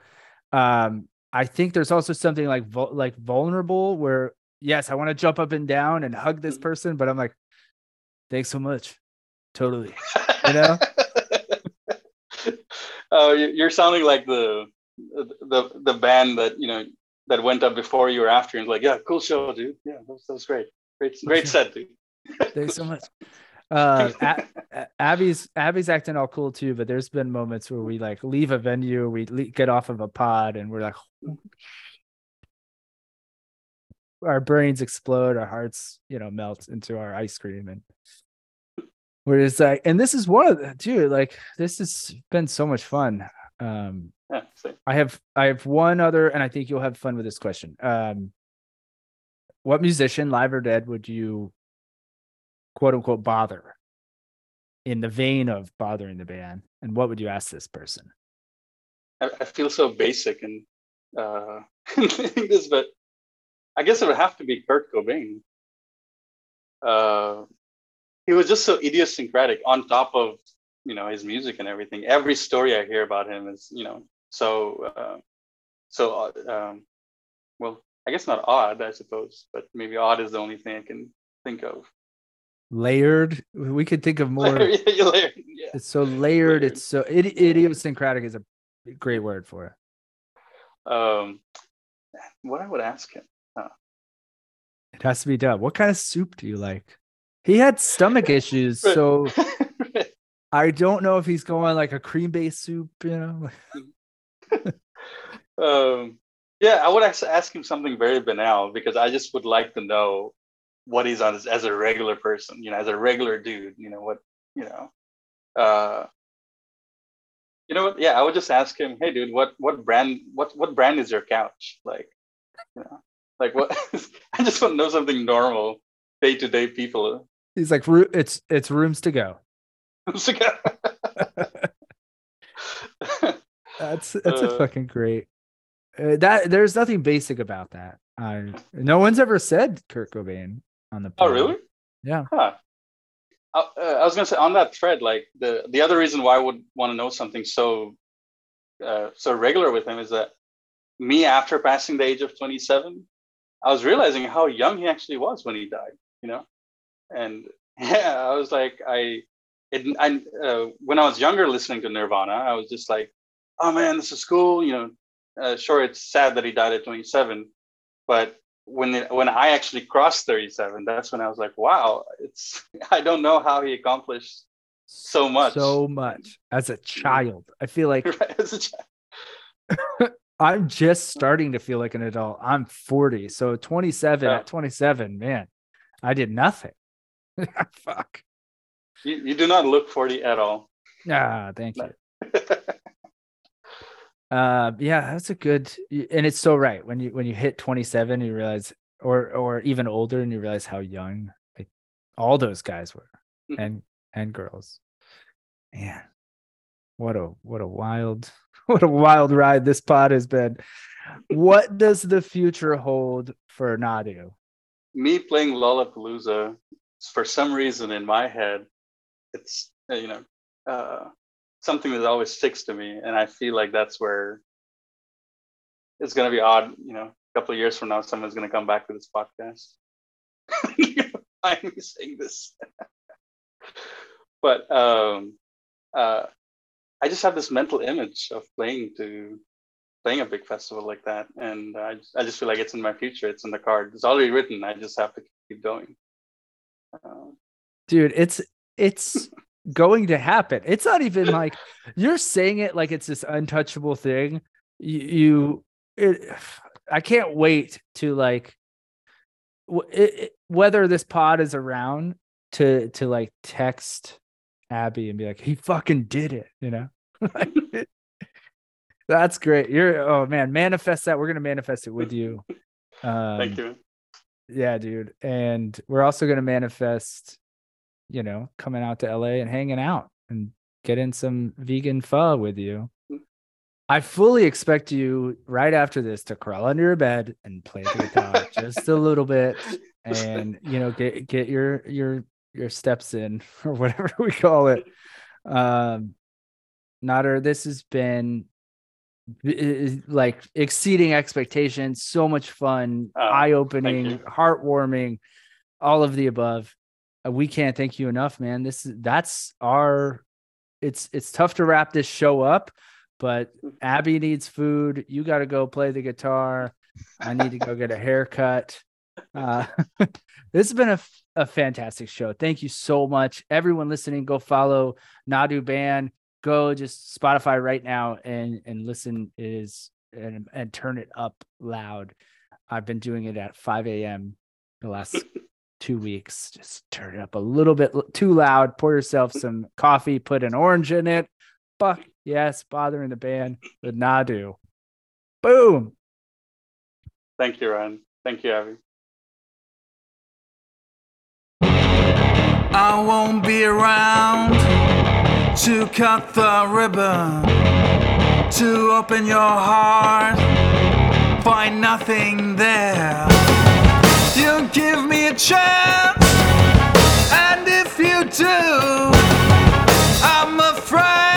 um i think there's also something like like vulnerable where yes i want to jump up and down and hug this Mhm. person but i'm like thanks so much totally You know? Oh you- you're sounding like the the the band that you know that went up before you or after and like yeah cool show dude. Yeah that was, that was great. Great great set dude. Thanks so much. Uh, A- Abby's Abby's acting all cool too, but there's been moments where we like leave a venue, we le- get off of a pod, and we're like, our brains explode, our hearts, you know, melt into our ice cream, and we're just like, and this is one of the dude, like this has been so much fun. Um, yeah. I have I have one other, and I think you'll have fun with this question. Um, what musician, live or dead, would you quote unquote bother in the vein of bothering the band? And what would you ask this person? I, I feel so basic and uh this but I guess it would have to be Kurt Cobain. Uh he was just so idiosyncratic on top of you know his music and everything. Every story I hear about him is, you know, so uh, so odd, um well, I guess not odd, I suppose, but maybe odd is the only thing I can think of. Layered. We could think of more. you yeah. It's so layered. Layered. It's so idi- idiosyncratic is a great word for it. Um what I would ask him. It has to be done. What kind of soup do you like? He had stomach issues, so I don't know if he's going like a cream based soup. You know, um, yeah, I would ask, ask him something very banal because I just would like to know what he's on as, as a regular person, you know, as a regular dude, you know, what, you know, uh, you know what? Yeah, I would just ask him, hey, dude, what, what brand, what, what brand is your couch? Like, you know, like what? I just want to know something normal, day to day people. He's like, it's it's rooms to go. Rooms to go. That's that's a Uh, fucking great. Uh, that there's nothing basic about that. I no one's ever said Kurt Cobain on the. oh, really? Yeah. Huh. Uh, uh, I was gonna say on that thread, like the the other reason why I would want to know something so uh, so regular with him is that me after passing the age of 27, I was realizing how young he actually was when he died. You know, and yeah, I was like, I, it, I uh, when I was younger listening to Nirvana, I was just like, oh man, this is cool. You know, uh, sure, it's sad that he died at 27, but when it, when I actually crossed 37, that's when I was like, wow, it's I don't know how he accomplished so much. So much as a child. I feel like as a child. I'm just starting to feel like an adult. I'm 40, so 27 Yeah. at 27, man, I did nothing. Fuck. You, you do not look 40 at all. Ah, thank you. Uh, yeah, that's a good, and it's so right. When you when you hit 27, you realize, or or even older, and you realize how young like all those guys were, Mhm. and and girls. Man, what a what a wild what a wild ride this pod has been. What does the future hold for Nadu? Me playing Lollapalooza, for some reason in my head, it's uh, you know uh, something that always sticks to me, and I feel like that's where it's gonna be odd. You know, a couple of years from now, someone's gonna come back to this podcast. I'm saying this, but um, uh, I just have this mental image of playing to playing a big festival like that, and I I just feel like it's in my future. It's in the card. It's already written. I just have to keep going. Uh, dude it's it's going to happen it's not even like you're saying it like it's this untouchable thing you, you it, i can't wait to like w- it, it- whether this pod is around to to like text abby and be like he fucking did it you know Like, That's great. You're oh man, manifest that. We're gonna manifest it with you. Um, Thank you. Yeah, dude. And we're also gonna manifest, you know, coming out to LA and hanging out and getting some vegan pho with you. I fully expect you right after this to crawl under your bed and play the guitar just a little bit and you know get get your your your steps in or whatever we call it. Um Nadu, this has been like exceeding expectations, so much fun, Oh, eye-opening, heartwarming, all of the above. Uh, we can't thank you enough, man. This is that's our it's it's tough to wrap this show up, but Abby needs food. You got to go play the guitar. I need to go get a haircut. Uh, this has been a, a fantastic show. Thank you so much. Everyone listening, go follow Nadu Band. Go just Spotify right now and and listen is and, and turn it up loud. I've been doing it at 5 a.m. the last two weeks. Just turn it up a little bit too loud. Pour yourself some coffee, put an orange in it. Fuck yes, bothering the band with Nadu. Boom. Thank you, Ryan. Thank you, Abby. I won't be around to cut the ribbon, to open your heart, find nothing there. You give me a chance, and if you do, I'm afraid.